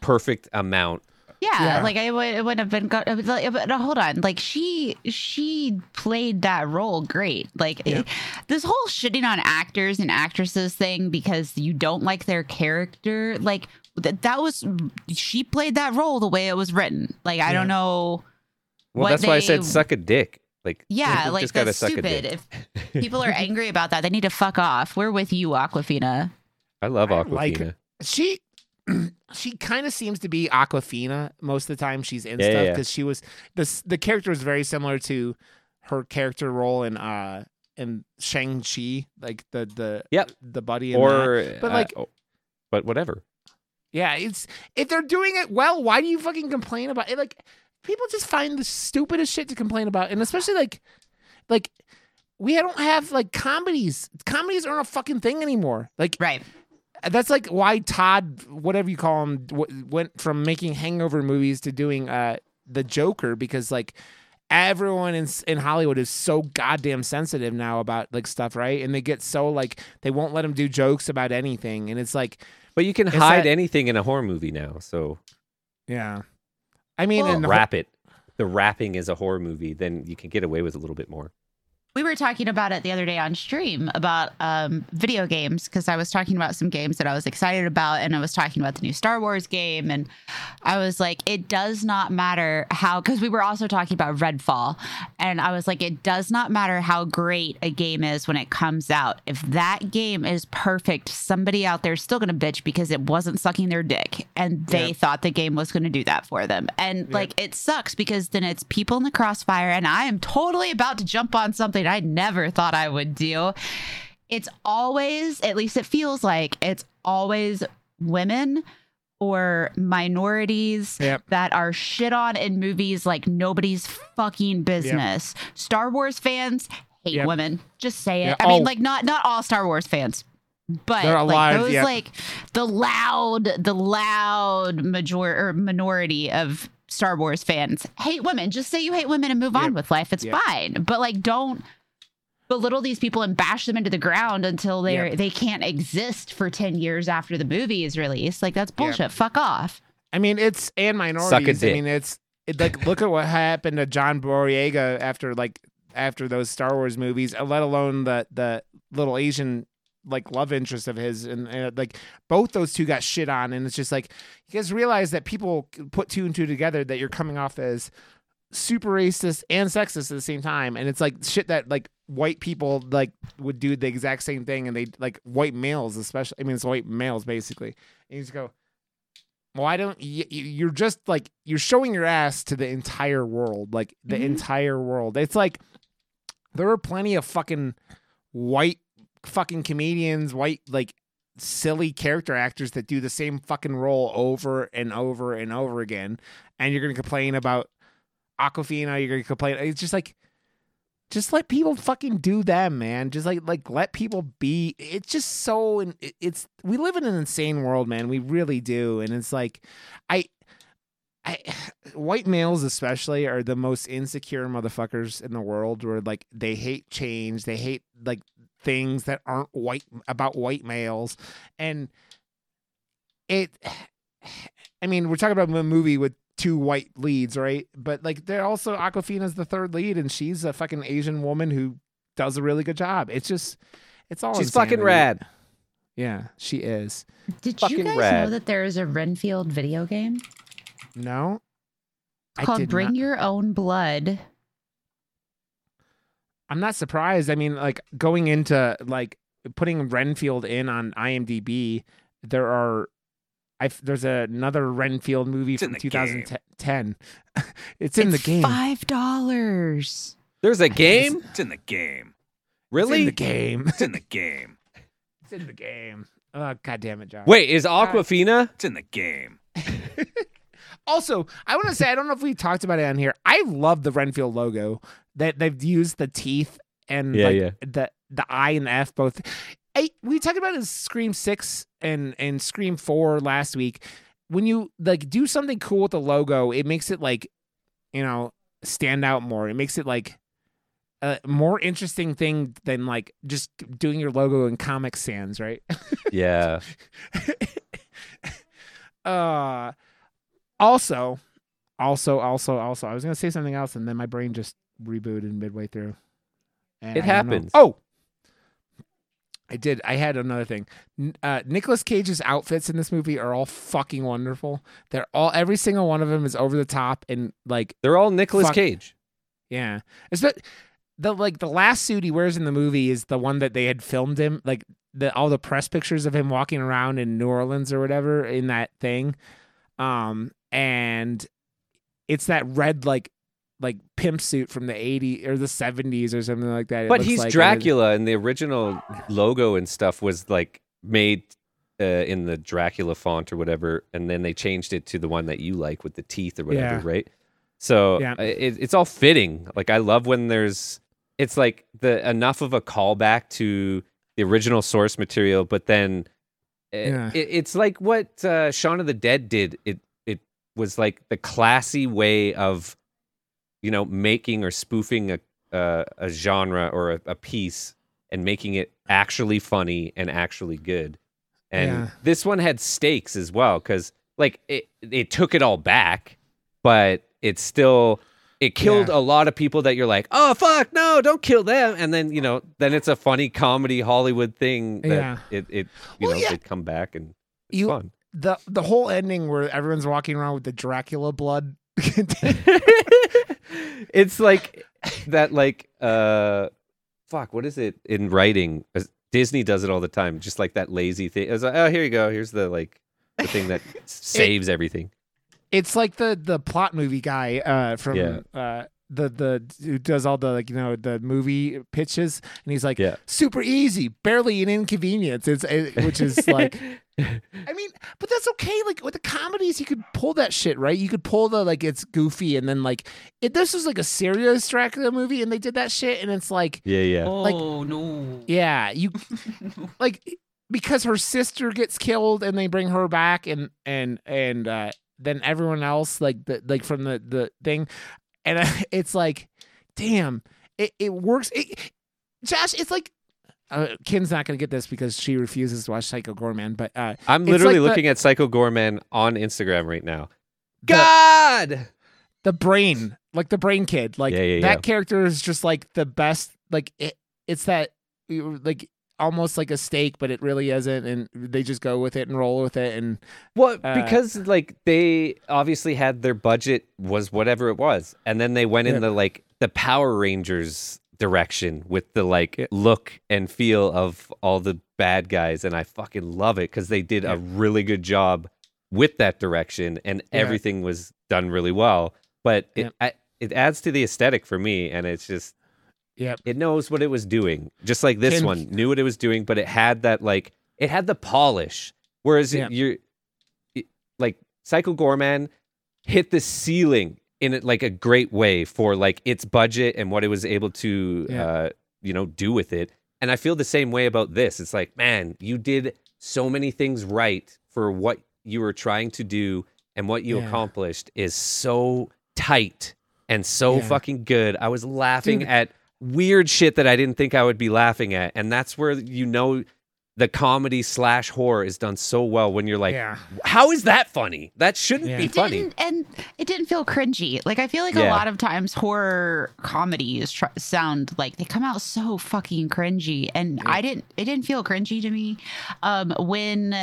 perfect amount Yeah, Yeah. like I would, it would have been. Go- it was like, but uh, hold on, like she she played that role great. Like Yeah. it- this whole shitting on actors and actresses thing because you don't like their character, like that that was she played that role the way it was written. Like I Yeah. don't know. Well, what that's why I said suck a dick. Like Yeah, you like just gotta that's suck a stupid. dick. If people are angry about that, they need to fuck off. We're with you, Awkwafina. I love I Awkwafina. like she she kind of seems to be Awkwafina most of the time she's in Yeah, stuff yeah, yeah. because she was the the character is very similar to her character role in uh in Shang Chi, like the the Yep. the buddy in that. or But, uh, like- oh, but whatever. Yeah, it's if they're doing it well, why do you fucking complain about it? Like people just find the stupidest shit to complain about, and especially like like we don't have like comedies. Comedies aren't a fucking thing anymore. Like Right. that's like why Todd, whatever you call him, w- went from making hangover movies to doing uh the Joker because like everyone in in Hollywood is so goddamn sensitive now about like stuff, right? And they get so like they won't let him do jokes about anything, and it's like But you can hide that- anything in a horror movie now. So yeah. I mean, Well- and the wrap it. The wrapping is a horror movie, then you can get away with a little bit more. We were talking about it the other day on stream about um, video games because I was talking about some games that I was excited about, and I was talking about the new Star Wars game, and I was like, it does not matter how because we were also talking about Redfall, and I was like, it does not matter how great a game is when it comes out. If that game is perfect, somebody out there is still going to bitch because it wasn't sucking their dick, and they Yep. thought the game was going to do that for them, and like it sucks because then it's people in the crossfire, and I am totally about to jump on something I never thought I would do. It's always, at least it feels like, it's always women or minorities Yep. that are shit on in movies like nobody's fucking business. Star Wars fans hate Yep. women. Just say it. Yeah. I mean, Oh. like not not all Star Wars fans. But There are a like those yep. like the loud the loud major or minority of Star Wars fans hate women. Just say you hate women and move on with life. It's Yep. fine. But like don't belittle these people and bash them into the ground until they're Yep. they can't exist for 10 years after the movie is released. Like that's bullshit. Fuck off. I mean, it's and minorities. I dick. mean, it's it, like look at what happened to John Boyega after like after those Star Wars movies, uh, let alone the the little Asian like love interest of his, and, and like both those two got shit on, and it's just like you guys realize that people put two and two together that you're coming off as super racist and sexist at the same time, and it's like shit that like white people like would do the exact same thing, and they like white males especially. I mean, it's white males basically, and you just go why don't you you're just like you're showing your ass to the entire world like the Mhm. entire world it's like there are plenty of fucking white fucking comedians white like silly character actors that do the same fucking role over and over and over again and you're gonna complain about Awkwafina you're gonna complain it's just like just let people fucking do them man. Just like like let people be. It's just so and it's we live in an insane world man. We really do. And it's like i i white males especially are the most insecure motherfuckers in the world where like they hate change. They hate like things that aren't white about white males. And it i mean we're talking about a movie with two white leads, right? But like they're also Awkwafina's the third lead, and she's a fucking Asian woman who does a really good job. It's just, it's all She's fucking insanity. rad. Yeah, she is. Did you Fucking guys know that there is a Renfield video game No, I called did Bring not- Your Own Blood? I'm not surprised. I mean, like going into like putting Renfield in on IMDb, there are. I there's another Renfield movie It's in from 2010. it's in It's the game. Five dollars. There's a game? It's in the game. It's Really? in the game. It's in the game. it's in the game. Oh god damn it, John. Wait, is Awkwafina? It's in the game. Also, I want to say I don't know if we talked about it on here. I love the Renfield logo that they've used the teeth and Yeah, like yeah. the the I and the F both. I, we talked about it in Scream Six and and Scream Four last week. When you like do something cool with the logo, it makes it like you know stand out more. It makes it like a more interesting thing than like just doing your logo in Comic Sans, right? Yeah. uh also also, also, also, I was gonna say something else, and then my brain just rebooted midway through. And It I happens. Oh, I did. I had another thing. Uh, Nicolas Cage's outfits in this movie are all fucking wonderful. They're all every single one of them is over the top and like They're all Nicolas Fuck. Cage. yeah. It's but the like the last suit he wears in the movie is the one that they had filmed him like the all the press pictures of him walking around in New Orleans or whatever in that thing. Um and it's that red like like pimp suit from the 80s or the 70s or something like that. It But he's like- Dracula, and the original logo and stuff was like made uh, in the Dracula font or whatever, and then they changed it to the one that you like with the teeth or whatever, Yeah. right? So Yeah. uh, it, it's all fitting. Like I love when there's it's like the enough of a callback to the original source material, but then uh, Yeah. it, it's like what uh, Shaun of the Dead did. It it was like the classy way of you know making or spoofing a uh, a genre or a, a piece and making it actually funny and actually good. And Yeah. this one had stakes as well because like it it took it all back, but it still it killed Yeah. a lot of people that you're like, oh fuck, no, don't kill them. And then you know, then it's a funny comedy Hollywood thing that Yeah. it it you Well, know yeah. they come back and it's You- fun. the the whole ending where everyone's walking around with the Dracula blood. it's like that like uh fuck what is it in writing? Disney does it all the time just like that lazy thing. It's like oh here you go. Here's the like the thing that saves everything. It's like the the plot movie guy uh from Yeah. uh the the who does all the like you know the movie pitches and he's like Yeah. super easy barely an inconvenience. It's it, which is like i mean but that's okay like with the comedies you could pull that shit right you could pull the like it's goofy and then like it this was like a serious dracula movie and they did that shit and it's like yeah yeah Like- Oh no. yeah you like because her sister gets killed and they bring her back and and and uh then everyone else like the like from the the thing and uh, it's like damn it, it works it, josh it's like uh, Kim's not gonna get this because she refuses to watch Psycho Goreman, but uh, i'm literally like the- looking at Psycho Goreman on instagram right now the, god the brain, like the brain kid, like Yeah, yeah, that yeah. character is just like the best. Like it, it's that like almost like a steak, but it really isn't, and they just go with it and roll with it, and Well, Uh, because like they obviously had their budget was whatever it was, and then they went Yeah. in the like the Power Rangers direction with the like look and feel of all the bad guys, and I fucking love it because they did Yeah. a really good job with that direction, and Yeah. everything was done really well. But it Yeah. I, it adds to the aesthetic for me, and it's just Yep. it knows what it was doing, just like this Can- one knew what it was doing, but it had that like it had the polish. Whereas Yeah. you're it- like Psycho Goreman hit the ceiling in it like a great way for like its budget and what it was able to Yeah. uh you know do with it. And I feel the same way about this. It's like, man, you did so many things right for what you were trying to do and what you Yeah. accomplished is so tight and so Yeah. fucking good. I was laughing Dude. at weird shit that I didn't think I would be laughing at. And that's where you know the comedy slash horror is done so well when you're like, yeah, how is that funny? That shouldn't Yeah. be It funny. and it didn't feel cringy. Like I feel like a lot of times horror comedies tr- sound like they come out so fucking cringy, and I didn't. It didn't feel cringy to me. Um, when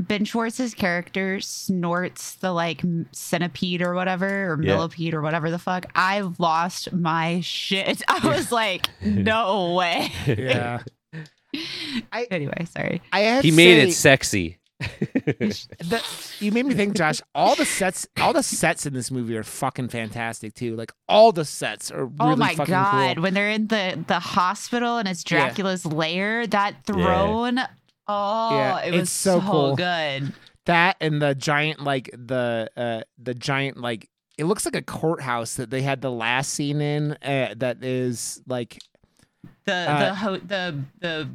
Ben Schwartz's character snorts the like centipede or whatever, or Yeah. millipede or whatever the fuck, I lost my shit. I was like, no way. yeah. Anyway, sorry. I had He made say it sexy. that you made me think, Josh. All the sets, all the sets in this movie are fucking fantastic too. Like all the sets are really oh my fucking god cool. when they're in the the hospital and it's Yeah. dracula's lair that throne oh Yeah, it it's was so so, cool. good That and the giant, like the uh the giant, like it looks like a courthouse that they had the last scene in. Uh, that is like the Uh, the ho- the the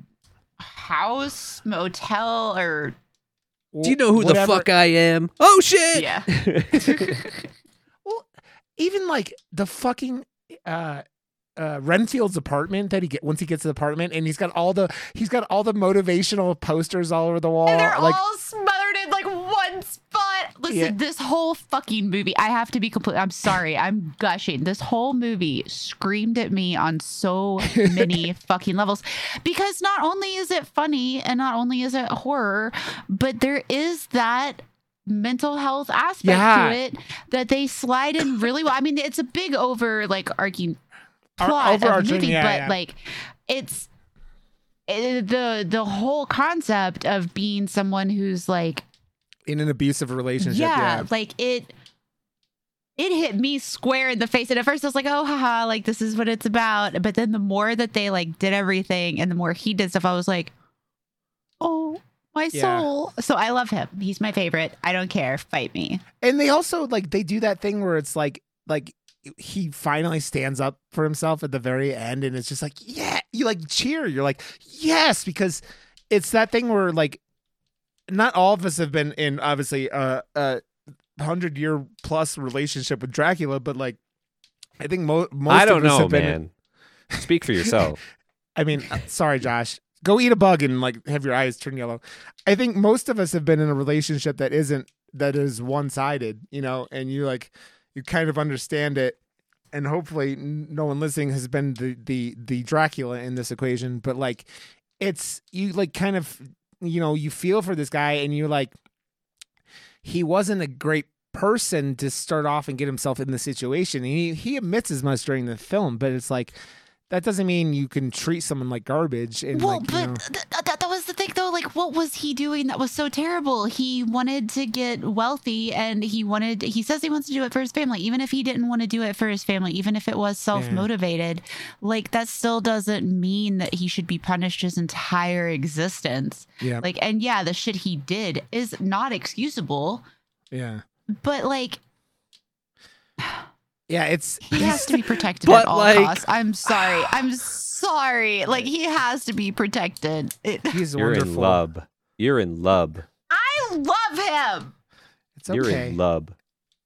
house motel or Do you know who whatever. the fuck I am? Oh shit! yeah Well, even like the fucking uh uh Renfield's apartment that he get once he gets to the apartment and he's got all the he's got all the motivational posters all over the wall. and they're like all smothered in like one spot listen Yeah. this whole fucking movie, I have to be complete. I'm sorry, I'm gushing. This whole movie screamed at me on so many fucking levels because not only is it funny and not only is it horror, but there is that mental health aspect Yeah. to it that they slide in really well. I mean, it's a big over like arcing Ar- plot of the movie, yeah, but yeah. like it's it, the the whole concept of being someone who's like in an abusive relationship. yeah, Yeah. like it it hit me square in the face. And at first i was like oh haha like this is what it's about. But then the more that they like did everything and the more he did stuff i was like oh my Yeah. soul. So i love him. He's my favorite. I don't care. Fight me. And they also like they do that thing where it's like like he finally stands up for himself at the very end and it's just like yeah. You like cheer. You're like yes. Because it's that thing where like not all of us have been in obviously a a hundred year plus relationship with Dracula but like I think mo- most I don't of us know, man. Speak for yourself. I mean, uh, sorry, Josh. Go eat a bug and like have your eyes turn yellow. I think most of us have been in a relationship that isn't that is one sided, you know, and you like you kind of understand it. And hopefully, no one listening has been the the the Dracula in this equation. But like, it's you like kind of you know you feel for this guy, and you're like, he wasn't a great person to start off and get himself in the situation. And he he admits as much during the film, but it's like that doesn't mean you can treat someone like garbage and well like but know, th- th- that, that was the thing though like what was he doing that was so terrible? He wanted to get wealthy and he wanted he says he wants to do it for his family. Even if he didn't want to do it for his family even if it was self-motivated like that still doesn't mean that he should be punished his entire existence. Yeah. Like and yeah the shit he did is not excusable. Yeah. But like yeah it's he has to be protected at all like- costs. I'm sorry. I'm sorry like he has to be protected it, he's You're wonderful in love. You're in love. i love him it's okay. You're in love.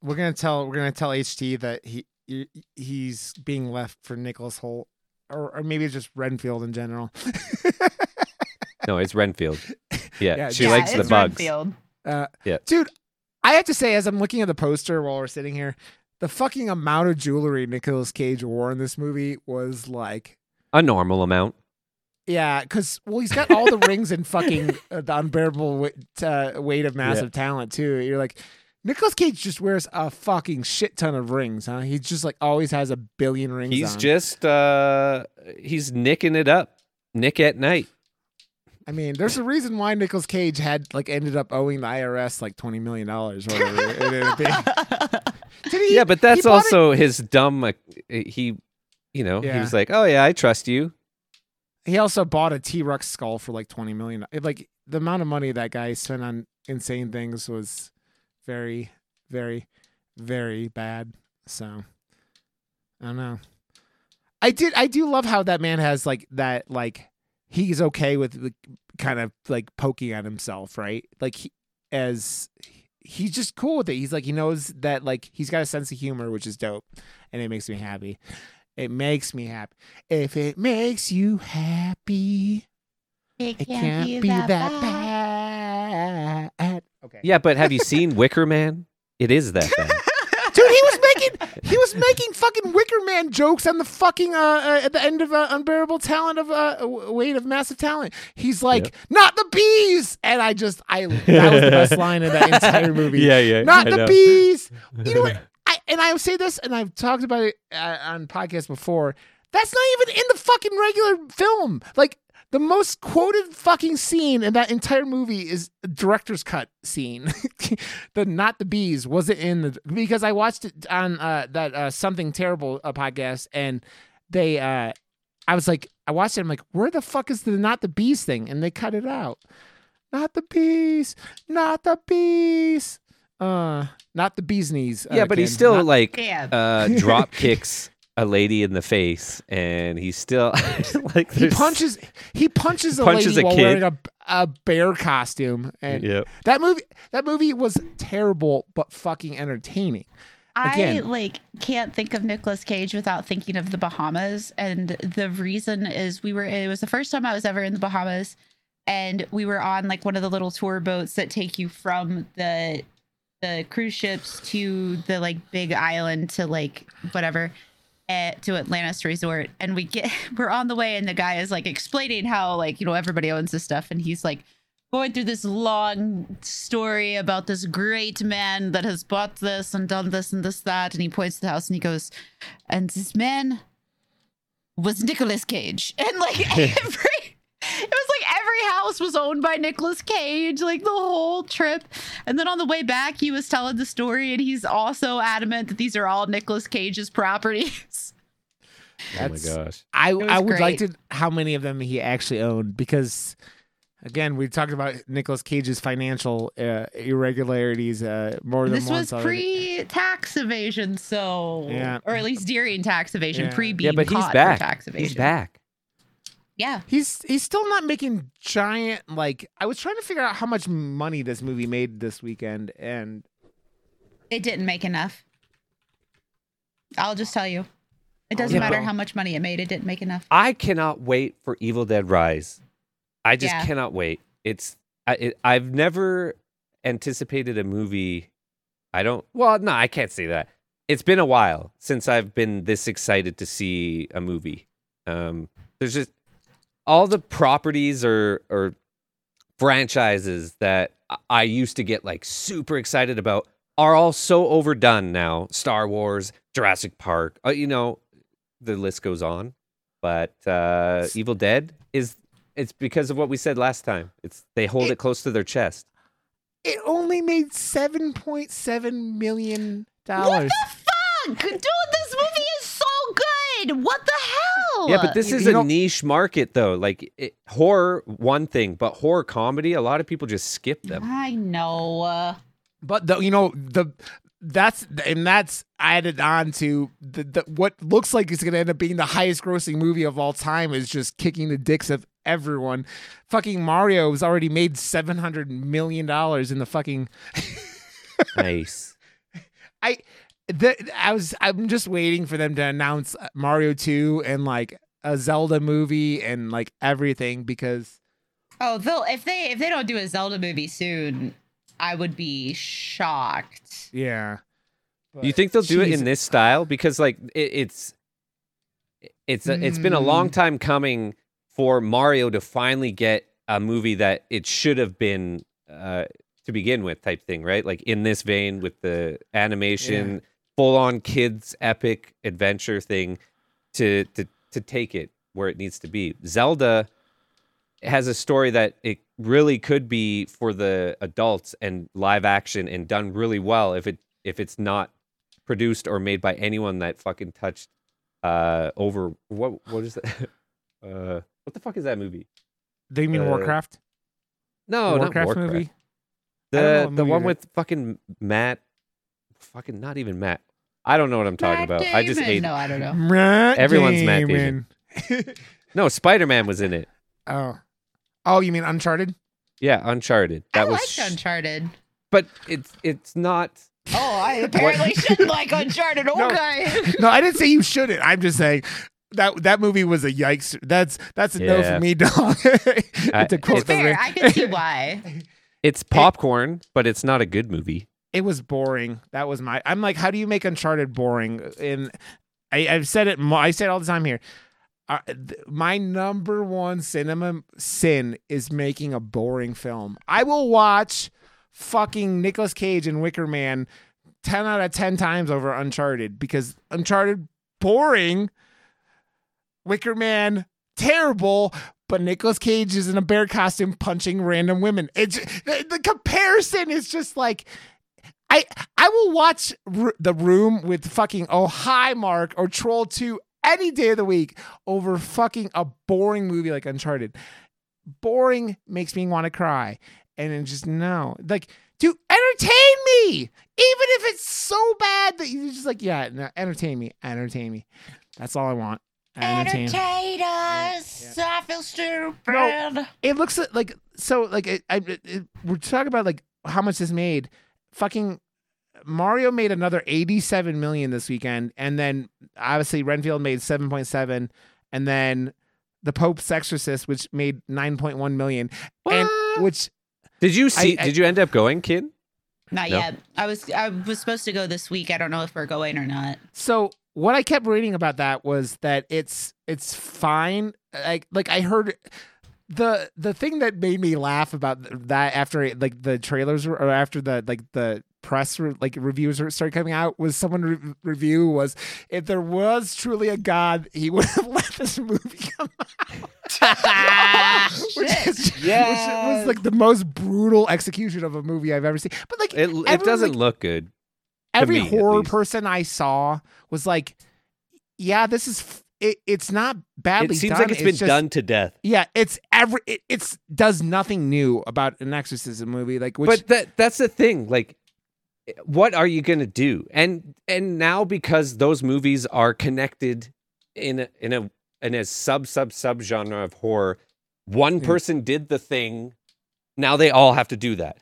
we're gonna tell we're gonna tell HT that he, he he's being left for Nicholas Hoult or, or maybe it's just Renfield in general No, it's Renfield. Yeah, Yeah, she Yeah, likes the bugs. Renfield. uh, Yeah. dude I have to say as I'm looking at the poster while we're sitting here the fucking amount of jewelry Nicolas Cage wore in this movie was like A normal amount. Yeah, because well, he's got all the rings and fucking uh, the unbearable weight, uh, weight of massive talent too. You're like, Nicolas Cage just wears a fucking shit ton of rings, huh? He just like always has a billion rings. He's on. just uh he's nicking it up. Nick at night. I mean, there's a reason why Nicolas Cage had like ended up owing the IRS like twenty million dollars or whatever it ended up being. Did he? yeah, but that's bought it- also his dumb uh, he you know, he was like, "Oh yeah, I trust you." He also bought a T Rex skull for like twenty million. Like the amount of money that guy spent on insane things was very, very, very bad. So I don't know. I did. I do love how that man has like that. Like he's okay with the, kind of like poking at himself, right? Like he, as he's just cool with it. He's like he knows that like he's got a sense of humor, which is dope, and it makes me happy. It makes me happy. If it makes you happy, It it can't be that bad. Okay. Yeah, but have you seen Wicker Man? It is that bad. Dude, he was making he was making fucking Wicker Man jokes on the fucking uh, uh at the end of uh, unbearable talent of uh weight of massive talent. He's like, Yep. not the bees, and I just I that was the best line of that entire movie. yeah, yeah. not I the know. bees. You know what? I and I say this, and I've talked about it uh, on podcasts before. That's not even in the fucking regular film. Like the most quoted fucking scene in that entire movie is director's cut scene. the not the bees wasn't in the because I watched it on uh, that uh, something terrible uh, podcast, and they uh, I was like, I watched it. I'm like, where the fuck is the not the bees thing? And they cut it out. Not the bees. Not the bees. Uh, not the bees knees. Yeah, uh, but he still Not- like Damn. uh drop kicks a lady in the face and he's still like he there's- punches. He punches a punches lady a while kid. wearing a, a bear costume, and Yep. that movie. That movie was terrible, but fucking entertaining. I Again- like can't think of Nicolas Cage without thinking of the Bahamas, and the reason is we were. It was the first time I was ever in the Bahamas, and we were on like one of the little tour boats that take you from the the cruise ships to the like big island to like whatever uh, to Atlantis Resort, and we get we're on the way, and the guy is like explaining how like you know everybody owns this stuff, and he's like going through this long story about this great man that has bought this and done this and this that, and he points to the house and he goes, and this man was Nicolas Cage, and like every. It was like every house was owned by Nicolas Cage, like the whole trip. And then on the way back, he was telling the story, and he's also adamant that these are all Nicolas Cage's properties. Oh my gosh. I I would like to how many of them he actually owned because again we talked about Nicolas Cage's financial uh, irregularities uh, more than this once was pre-tax evasion, so Yeah. or at least during tax evasion, Yeah. pre Yeah, being but he's back. tax evasion. He's back. Yeah, He's he's still not making giant like I was trying to figure out how much money this movie made this weekend and it didn't make enough. I'll just tell you, it doesn't Yeah, matter how much money it made; it didn't make enough. I cannot wait for Evil Dead Rise. I just Yeah. cannot wait. It's I, it, I've never anticipated a movie. I don't. Well, no, I can't say that. It's been a while since I've been this excited to see a movie. Um, there's just all the properties or or franchises that I- I used to get like super excited about are all so overdone now. Star Wars, Jurassic Park, uh, you know, the list goes on. But uh, Evil Dead is it's because of what we said last time. It's they hold It- it, close to their chest. it only made 7.7 million dollars. What dollars. the fuck, dude? This movie is so good. What the hell? Yeah, but this you- is you a know- niche market though. Like it, horror, one thing, but horror comedy, a lot of people just skip them. I know. Uh, But the you know the that's and that's added on to the, the what looks like is going to end up being the highest grossing movie of all time is just kicking the dicks of everyone. Fucking Mario has already made 700 million dollars in the fucking nice. I the, I was I'm just waiting for them to announce Mario 2 and like a Zelda movie and like everything because oh, they'll if they if they don't do a Zelda movie soon, I would be shocked. yeah. Do you think they'll do it in this style? Because like it, it's it's a, it's been a Mm. long time coming for Mario to finally get a movie that it should have been uh, to begin with, type thing, right? Like in this vein with the animation, full on kids epic adventure thing to to to take it where it needs to be. Zelda has a story that it really could be for the adults and live action and done really well if it if it's not produced or made by anyone that fucking touched uh over what what is that uh what the fuck is that movie Do you mean Uh, Warcraft? no the not Warcraft, Warcraft movie? I don't know the the movie one with fucking Matt fucking not even Matt I don't know what I'm talking Matt about I just Damon. ate No, I don't know. Matt Everyone's Matt Damon. no Spider-Man was in it oh. Oh, you mean Uncharted? yeah Uncharted that I was liked sh- Uncharted. but it's it's not Oh, I apparently shouldn't like Uncharted. No. Okay. No, I didn't say you shouldn't. I'm just saying that that movie was a yikes. That's that's a no Yeah. for me, dog. I- to quote It's the fair. I can see why. it's popcorn but it's not a good movie it was boring. That was my. I'm like, how do you make Uncharted boring? And I, I've said it. I say it all the time here. Uh, th- my number one cinema sin is making a boring film. I will watch fucking Nicolas Cage and Wicker Man ten out of ten times over Uncharted because Uncharted boring. Wicker Man terrible, but Nicolas Cage is in a bear costume punching random women. It's the, the comparison is just like I I will watch R- The Room with fucking Oh Hi Mark or Troll 2 any day of the week over fucking a boring movie like Uncharted. Boring makes me want to cry. And then just no. Like, dude, entertain me. Even if it's so bad that you're just like, yeah, no, entertain me. Entertain me. That's all I want. Entertain. Entertain us. I feel stupid. No. it looks li- like so like it, I, it, it- we're talking about like how much this made fucking mario made another 87 million this weekend and then obviously renfield made 7.7 and then the pope's exorcist which made 9.1 million and which did you see I- did you end up going kid Not No? yet. I was I was supposed to go this week. I don't know if we're going or not. So what I kept reading about that was that it's it's fine. Like like I heard the the thing that made me laugh about that after like the trailers were, or after the like the press re- like reviews were- started coming out was someone re- review was if there was truly a god he would have let this movie come out which, Shit. is, which was like the most brutal execution of a movie I've ever seen but like It it doesn't like, look good. every me, horror person I saw was like, "Yeah, this is f- it, it's not badly It seems done. like it's been just- done to death. Yeah, it's every it, it's does nothing new about an exorcism movie. Like, which but that that's the thing. Like, what are you gonna do? And and now because those movies are connected in a, in a in a sub sub sub genre of horror, one Yeah. person did the thing. Now they all have to do that.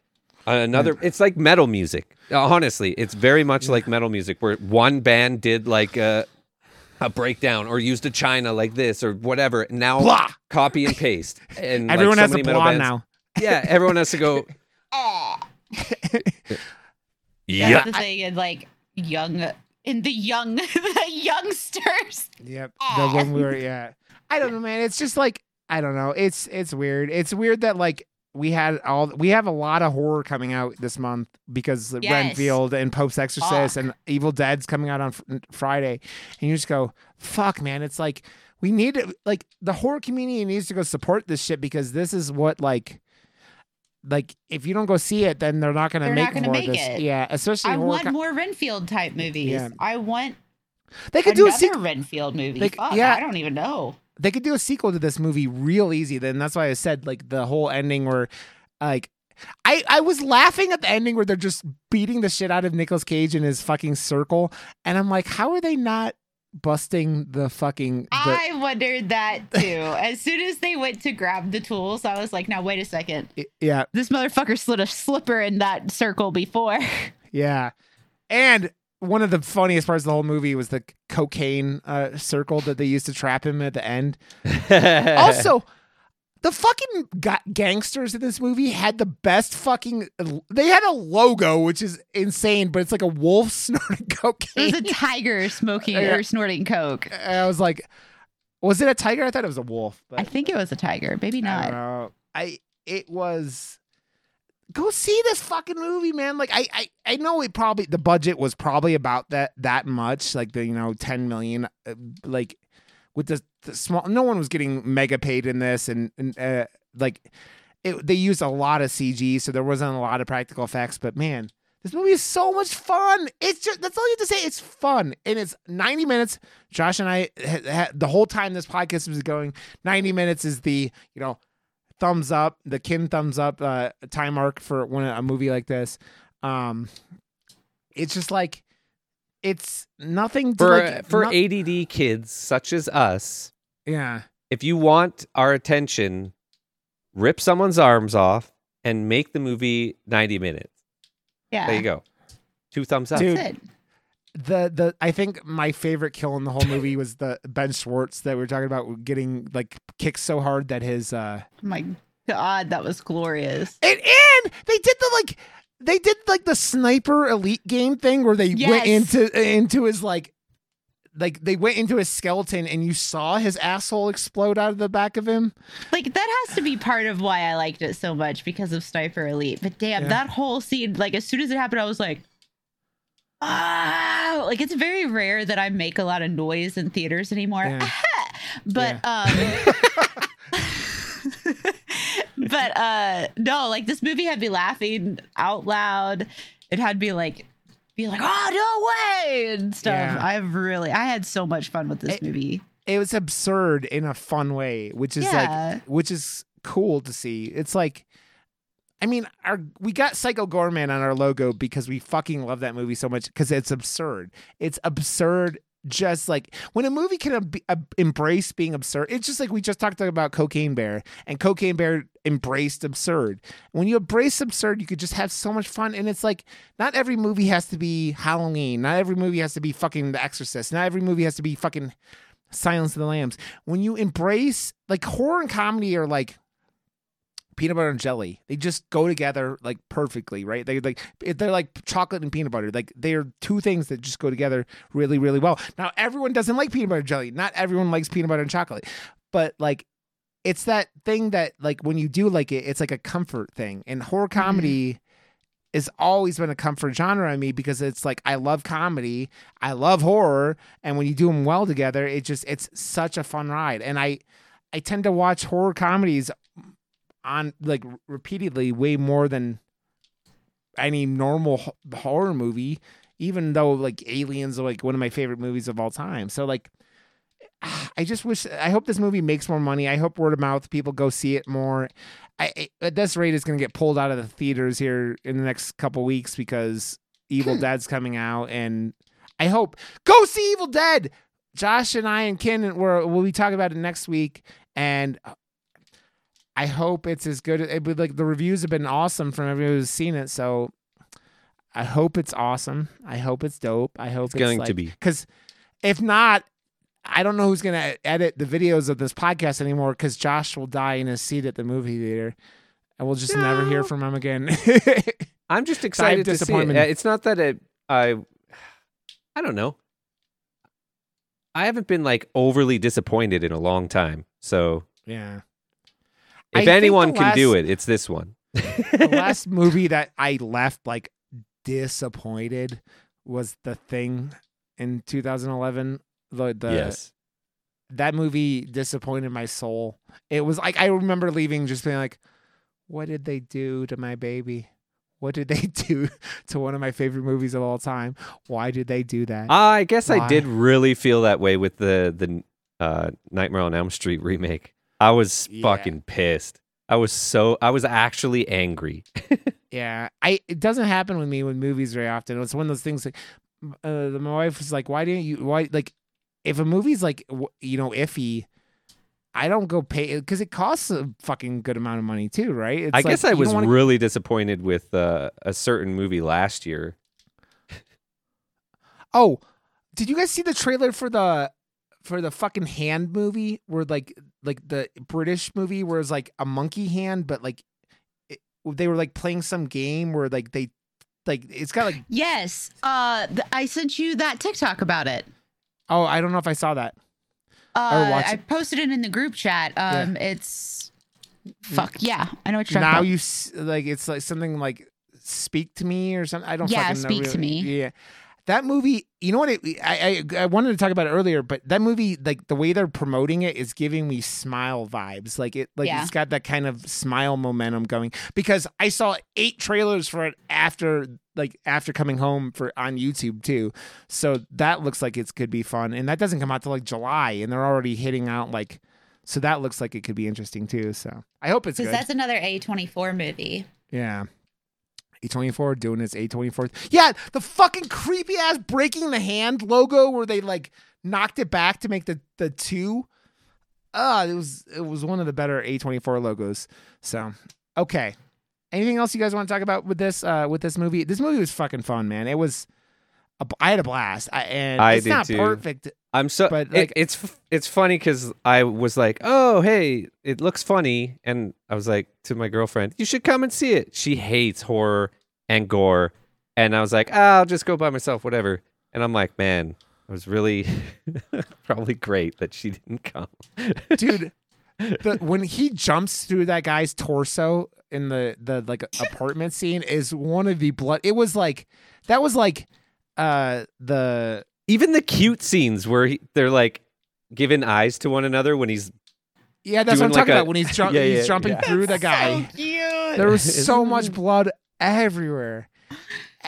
Another, mm. it's like metal music. Honestly, it's very much like metal music, where one band did like a a breakdown or used a china like this or whatever. Now blah. copy and paste, and like, Everyone so has a many metal blonde bands- now. Yeah, everyone has to go. That's Yeah, the thing is like young in the young the youngsters. Yep. The one we were yeah. I don't know, man. It's just like I don't know. It's it's weird. It's weird that like we had all we have a lot of horror coming out this month because Yes. Renfield and Pope's Exorcist Fuck. and Evil Dead's coming out on fr- Friday, and you just go, "Fuck, man!" It's like we need to like the horror community needs to go support this shit because this is what like. Like if you don't go see it, then they're not gonna They're make not gonna more make of this. it. Yeah, especially I want more Renfield type movies. Yeah. I want they could do a. Renfield movie. They- Fuck, yeah. I don't even know. They could do a sequel to this movie real easy. Then that's why I said like the whole ending where, like, I I was laughing at the ending where they're just beating the shit out of Nicolas Cage in his fucking circle, and I'm like, how are they not busting the fucking? The, I wondered that too. as soon as they went to grab the tools, I was like, now wait a second. yeah, This motherfucker slid a slipper in that circle before. yeah, and. One of the funniest parts of the whole movie was the cocaine uh, circle that they used to trap him at the end. also the fucking ga- gangsters in this movie had the best fucking they had a logo which is insane but it's like a wolf snorting It cocaine was a tiger smoking Yeah. or snorting coke. And i was like was it a tiger i thought it was a wolf but I think it was a tiger. Maybe I not. don't know. I it was go see this fucking movie, man. Like I I I know it probably the budget was probably about that that much, like the you know ten million, uh, like with the, the small. No one was getting mega paid in this, and and uh, like it, they used a lot of CG, so there wasn't a lot of practical effects. But man. This movie is so much fun. It's just that's all you have to say. It's fun and it's 90 minutes. Josh and I ha- ha- the whole time this podcast was going, 90 minutes is the, you know, thumbs up, the kin thumbs up uh, time mark for when a movie like this. Um, it's just like it's nothing to for like, for no- ADD kids such as us, yeah, if you want our attention, rip someone's arms off and make the movie 90 minutes. Yeah. There you go. Two thumbs up. Dude. The the I think my favorite kill in the whole movie was the Ben Schwartz that we were talking about getting like kicked so hard that his uh my God, that was glorious. and and they did the like they did like the sniper elite game thing where they went into into his like like they went into his skeleton and you saw his asshole explode out of the back of him. Like that has to be part of why I liked it so much because of Sniper Elite. But damn, Yeah. that whole scene, like as soon as it happened, I was like, ah, like it's very rare that I make a lot of noise in theaters anymore. Yeah. but um but uh no, like this movie had me laughing out loud. It had me like be like, oh no way and stuff. Yeah. I've really I had so much fun with this It- movie. It was absurd in a fun way, which is Yeah. like which is cool to see. It's like I mean, our we got Psycho Goreman on our logo because we fucking love that movie so much because it's absurd. It's absurd. Just like when a movie can ab- ab- embrace being absurd, it's just like we just talked about Cocaine Bear, and Cocaine Bear embraced absurd. When you embrace absurd, you could just have so much fun. And it's like not every movie has to be Halloween. Not every movie has to be fucking The Exorcist. Not every movie has to be fucking Silence of the Lambs. When you embrace like horror and comedy are like peanut butter and jelly. They just go together like perfectly, right? They like they're like chocolate and peanut butter. Like they are two things that just go together really, really well. Now everyone doesn't like peanut butter and jelly. Not everyone likes peanut butter and chocolate, but like it's that thing that like when you do like it, it's like a comfort thing. And horror mm-hmm. comedy has always been a comfort genre on me because it's like I love comedy, I love horror, and when you do them well together, it just it's such a fun ride. And I I tend to watch horror comedies on like repeatedly way more than any normal horror movie, even though like Aliens are like one of my favorite movies of all time. So like I just wish I hope this movie makes more money. I hope word of mouth people go see it more. I, at this rate it's going to get pulled out of the theaters here in the next couple weeks because Evil hmm. Dead's coming out and I hope go see Evil Dead. Josh and I and Ken we're, we'll be talking about it next week and I hope it's as good. It would like the reviews have been awesome from everyone who's seen it. So I hope it's awesome. I hope it's dope. I hope It's going to be. because if not, I don't know who's gonna edit the videos of this podcast anymore because Josh will die in his seat at the movie theater, and we'll just never hear from him again. I'm just excited to see it. Uh, It's not that it, I, I don't know. I haven't been like overly disappointed in a long time. So yeah. I if think anyone can do it, it's this one. The last movie that I left like disappointed was The Thing in 2011. The the yes. that movie disappointed my soul. It was like I remember leaving just being like, "What did they do to my baby? What did they do to one of my favorite movies of all time? Why did they do that?" I guess I did really feel that way with the the uh, Nightmare on Elm Street remake. I was Yeah. fucking pissed. I was so I was actually angry. Yeah, I it doesn't happen with me with movies very often. It's one of those things like uh, my wife was like, "Why didn't you? Why like if a movie's like you know iffy." I don't go pay because it costs a fucking good amount of money too, right? It's I like, guess I was wanna- really disappointed with uh, a certain movie last year. Oh, did you guys see the trailer for the for the fucking hand movie where like like the British movie where it's like a monkey hand, but like it, they were like playing some game where like they like it's got like Yes. Uh, I sent you that TikTok about it. oh I don't know if I saw that. Uh, I posted it in the group chat. Um, it's fuck yeah. I know what you're now talking about. you like it's like something like speak to me or something. I don't Yeah, fucking know Speak to. Me. Yeah. That movie, you know what? It, I, I I wanted to talk about it earlier, but that movie, like the way they're promoting it, is giving me smile vibes. Like it, like Yeah. it's got that kind of smile momentum going. Because I saw eight trailers for it after, like after coming home for on YouTube too. So that looks like it could be fun, and that doesn't come out till like July, and they're already hitting out like. So that looks like it could be interesting too. So I hope it's Because that's another A24 movie. Yeah. A24 doing its A24. Yeah, the fucking creepy ass breaking the hand logo where they like knocked it back to make the the two. Uh, it was it was one of the better A24 logos. So, okay. Anything else you guys want to talk about with this uh with this movie? This movie was fucking fun, man. It was I had a blast. I, and I it's not too. perfect. I'm so But, it- like- it's it's funny because I was like, oh hey, it looks funny, and I was like to my girlfriend, you should come and see it. She hates horror and gore, and I was like, ah, I'll just go by myself, whatever. And I'm like, man, it was really probably great that she didn't come. dude the, when he jumps through that guy's torso in the the like apartment scene is one of the blood it was like that was like uh the Even the cute scenes where he, they're like giving eyes to one another when he's yeah that's what i'm like talking a- about when he's, jump, Yeah, he's yeah, jumping yeah. through the guy So cute. there was so much blood everywhere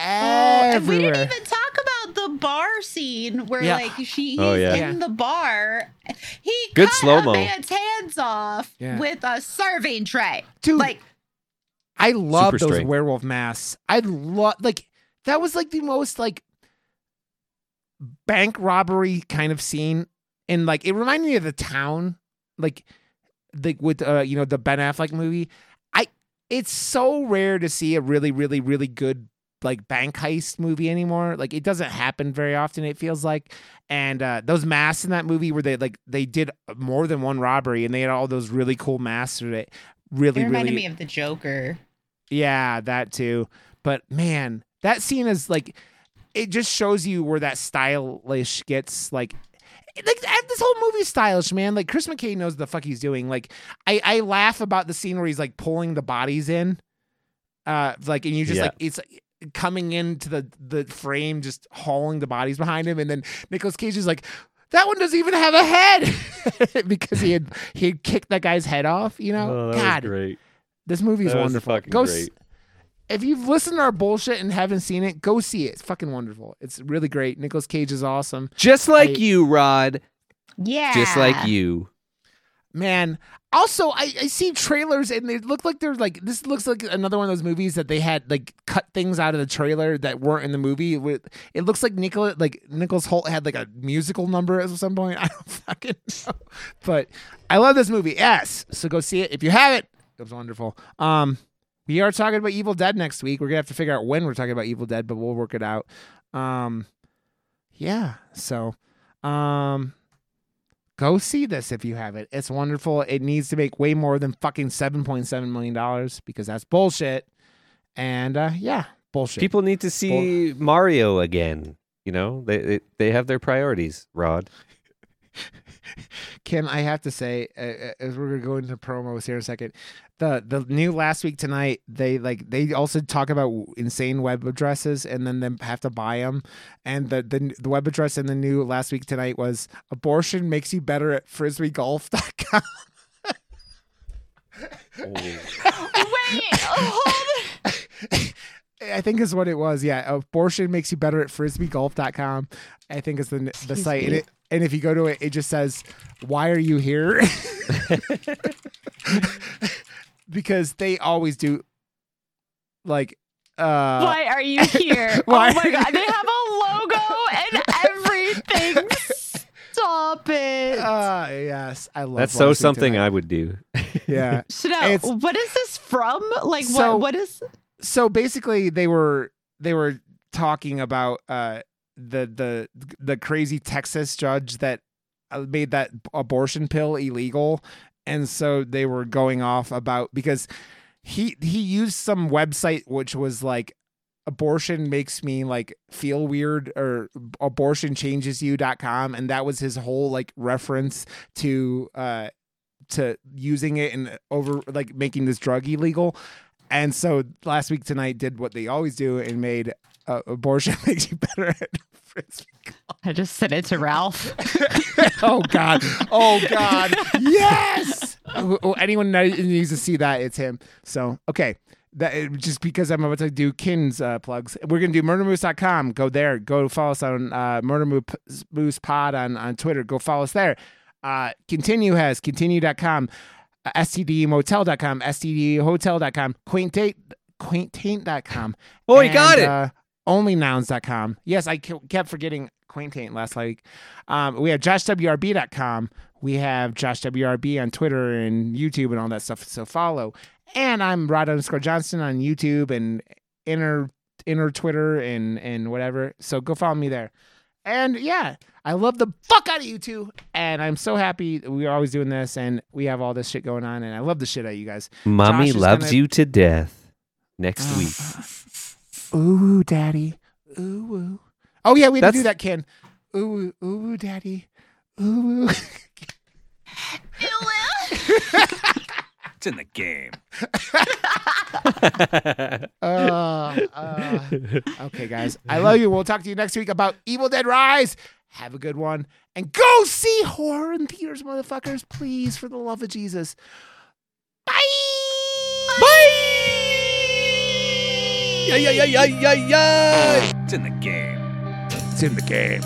Oh, and we didn't even talk about the bar scene where Yeah. like she he's Oh, yeah. in the bar. He Good cut slow-mo. a man's hands off Yeah. with a serving tray. dude Like I love those strength. werewolf masks. I love like that was like the most like bank robbery kind of scene, and like it reminded me of the town, like the with uh you know the Ben Affleck movie. I it's so rare to see a really really really good like bank heist movie anymore. Like it doesn't happen very often. It feels like, and uh, those masks in that movie where they like they did more than one robbery and they had all those really cool masks with it really It reminded really me of the Joker. yeah, that too. But man, that scene is like it just shows you where that stylish gets like like this whole movie's stylish, man. Like Chris McKay knows the fuck he's doing. Like I I laugh about the scene where he's like pulling the bodies in. Uh like and you just Yeah. like it's coming into the the frame just hauling the bodies behind him and then Nicolas Cage is like that one doesn't even have a head because he had he had kicked that guy's head off, you know? God, great. this movie's wonderful. fucking Go great. If you've listened to our bullshit and haven't seen it, go see it. It's fucking wonderful. It's really great. Nicolas Cage is awesome. Just like I- you, Rod. Yeah. Just like you. Man. Also, I, I see trailers and they look like they're like this looks like another one of those movies that they had like cut things out of the trailer that weren't in the movie. With it looks like Nicolas like Nicholas Hoult had like a musical number at some point. I don't fucking know. But I love this movie. Yes. So go see it. If you have it, it was wonderful. Um we are talking about Evil Dead next week. We're gonna have to figure out when we're talking about Evil Dead, but we'll work it out. Um yeah, so um go see this if you have it. It's wonderful. It needs to make way more than fucking seven point seven million dollars because that's bullshit. And uh yeah, bullshit. People need to see Mario again. You know, they, they they have their priorities, Rod. Ken, I have to say, uh, as we're gonna go into promos here in a second, the the new last week tonight, they like they also talk about insane web addresses and then them have to buy them, and the the the web address in the new last week tonight was abortion makes you better at frisbeegolf.com. Wait, hold I think is what it was. Yeah, abortion makes you better at frisbeegolf.com. I think is the the Excuse site. And, it, and if you go to it, it just says, "Why are you here?" because they always do. Like, uh, Why are you here? Why oh my are god, you- they have a logo and everything. Stop it. uh, yes, I love. That's so something Tonight. I would do. Yeah. Chanel, it's- what is this from? Like So- what what is so basically they were they were talking about uh the the the crazy Texas judge that uh, made that abortion pill illegal. And so they were going off about because he he used some website which was like abortion makes me like feel weird or abortionchangesyou.com and that was his whole like reference to uh to using it and over like making this drug illegal. And so last week tonight did what they always do and made uh, abortion makes you better at frisbee. I just sent it to Ralph. oh God! Oh God! Yes! Anyone needs to see that, it's him. So okay, that just because I'm about to do Kin's uh, plugs, we're gonna do murdermoose.com. Go there. Go follow us on uh, Murder Moose- Moose Pod on on Twitter. Go follow us there. Uh, Kintinue has kintinue.com, uh, stdmotel.com, stdhotel.com, quaintate quaintaint.com. Oh, you got it. Uh, onlynouns.com. Yes, I kept forgetting quaintaint last week. Um, we have joshwrb.com. We have joshwrb on Twitter and YouTube and all that stuff. So follow. And I'm Rod underscore Johnston on YouTube and inner inner Twitter and and whatever. So go follow me there. And yeah, I love the fuck out of you two. And I'm so happy that we're always doing this and we have all this shit going on. And I love the shit out of you guys. Mommy loves gonna- you to death. Next week. Ooh, daddy. Ooh, ooh. Oh yeah, we had to do that, Ken. Ooh, ooh, ooh, daddy. Ooh, ooh. It's in the game. Uh, uh. Okay, guys. I love you. We'll talk to you next week about Evil Dead Rise. Have a good one. And go see horror in theaters, motherfuckers. Please, for the love of Jesus. Bye. Bye. Yeah, yeah, yeah, yeah, yeah, yeah. It's in the game. It's in the game.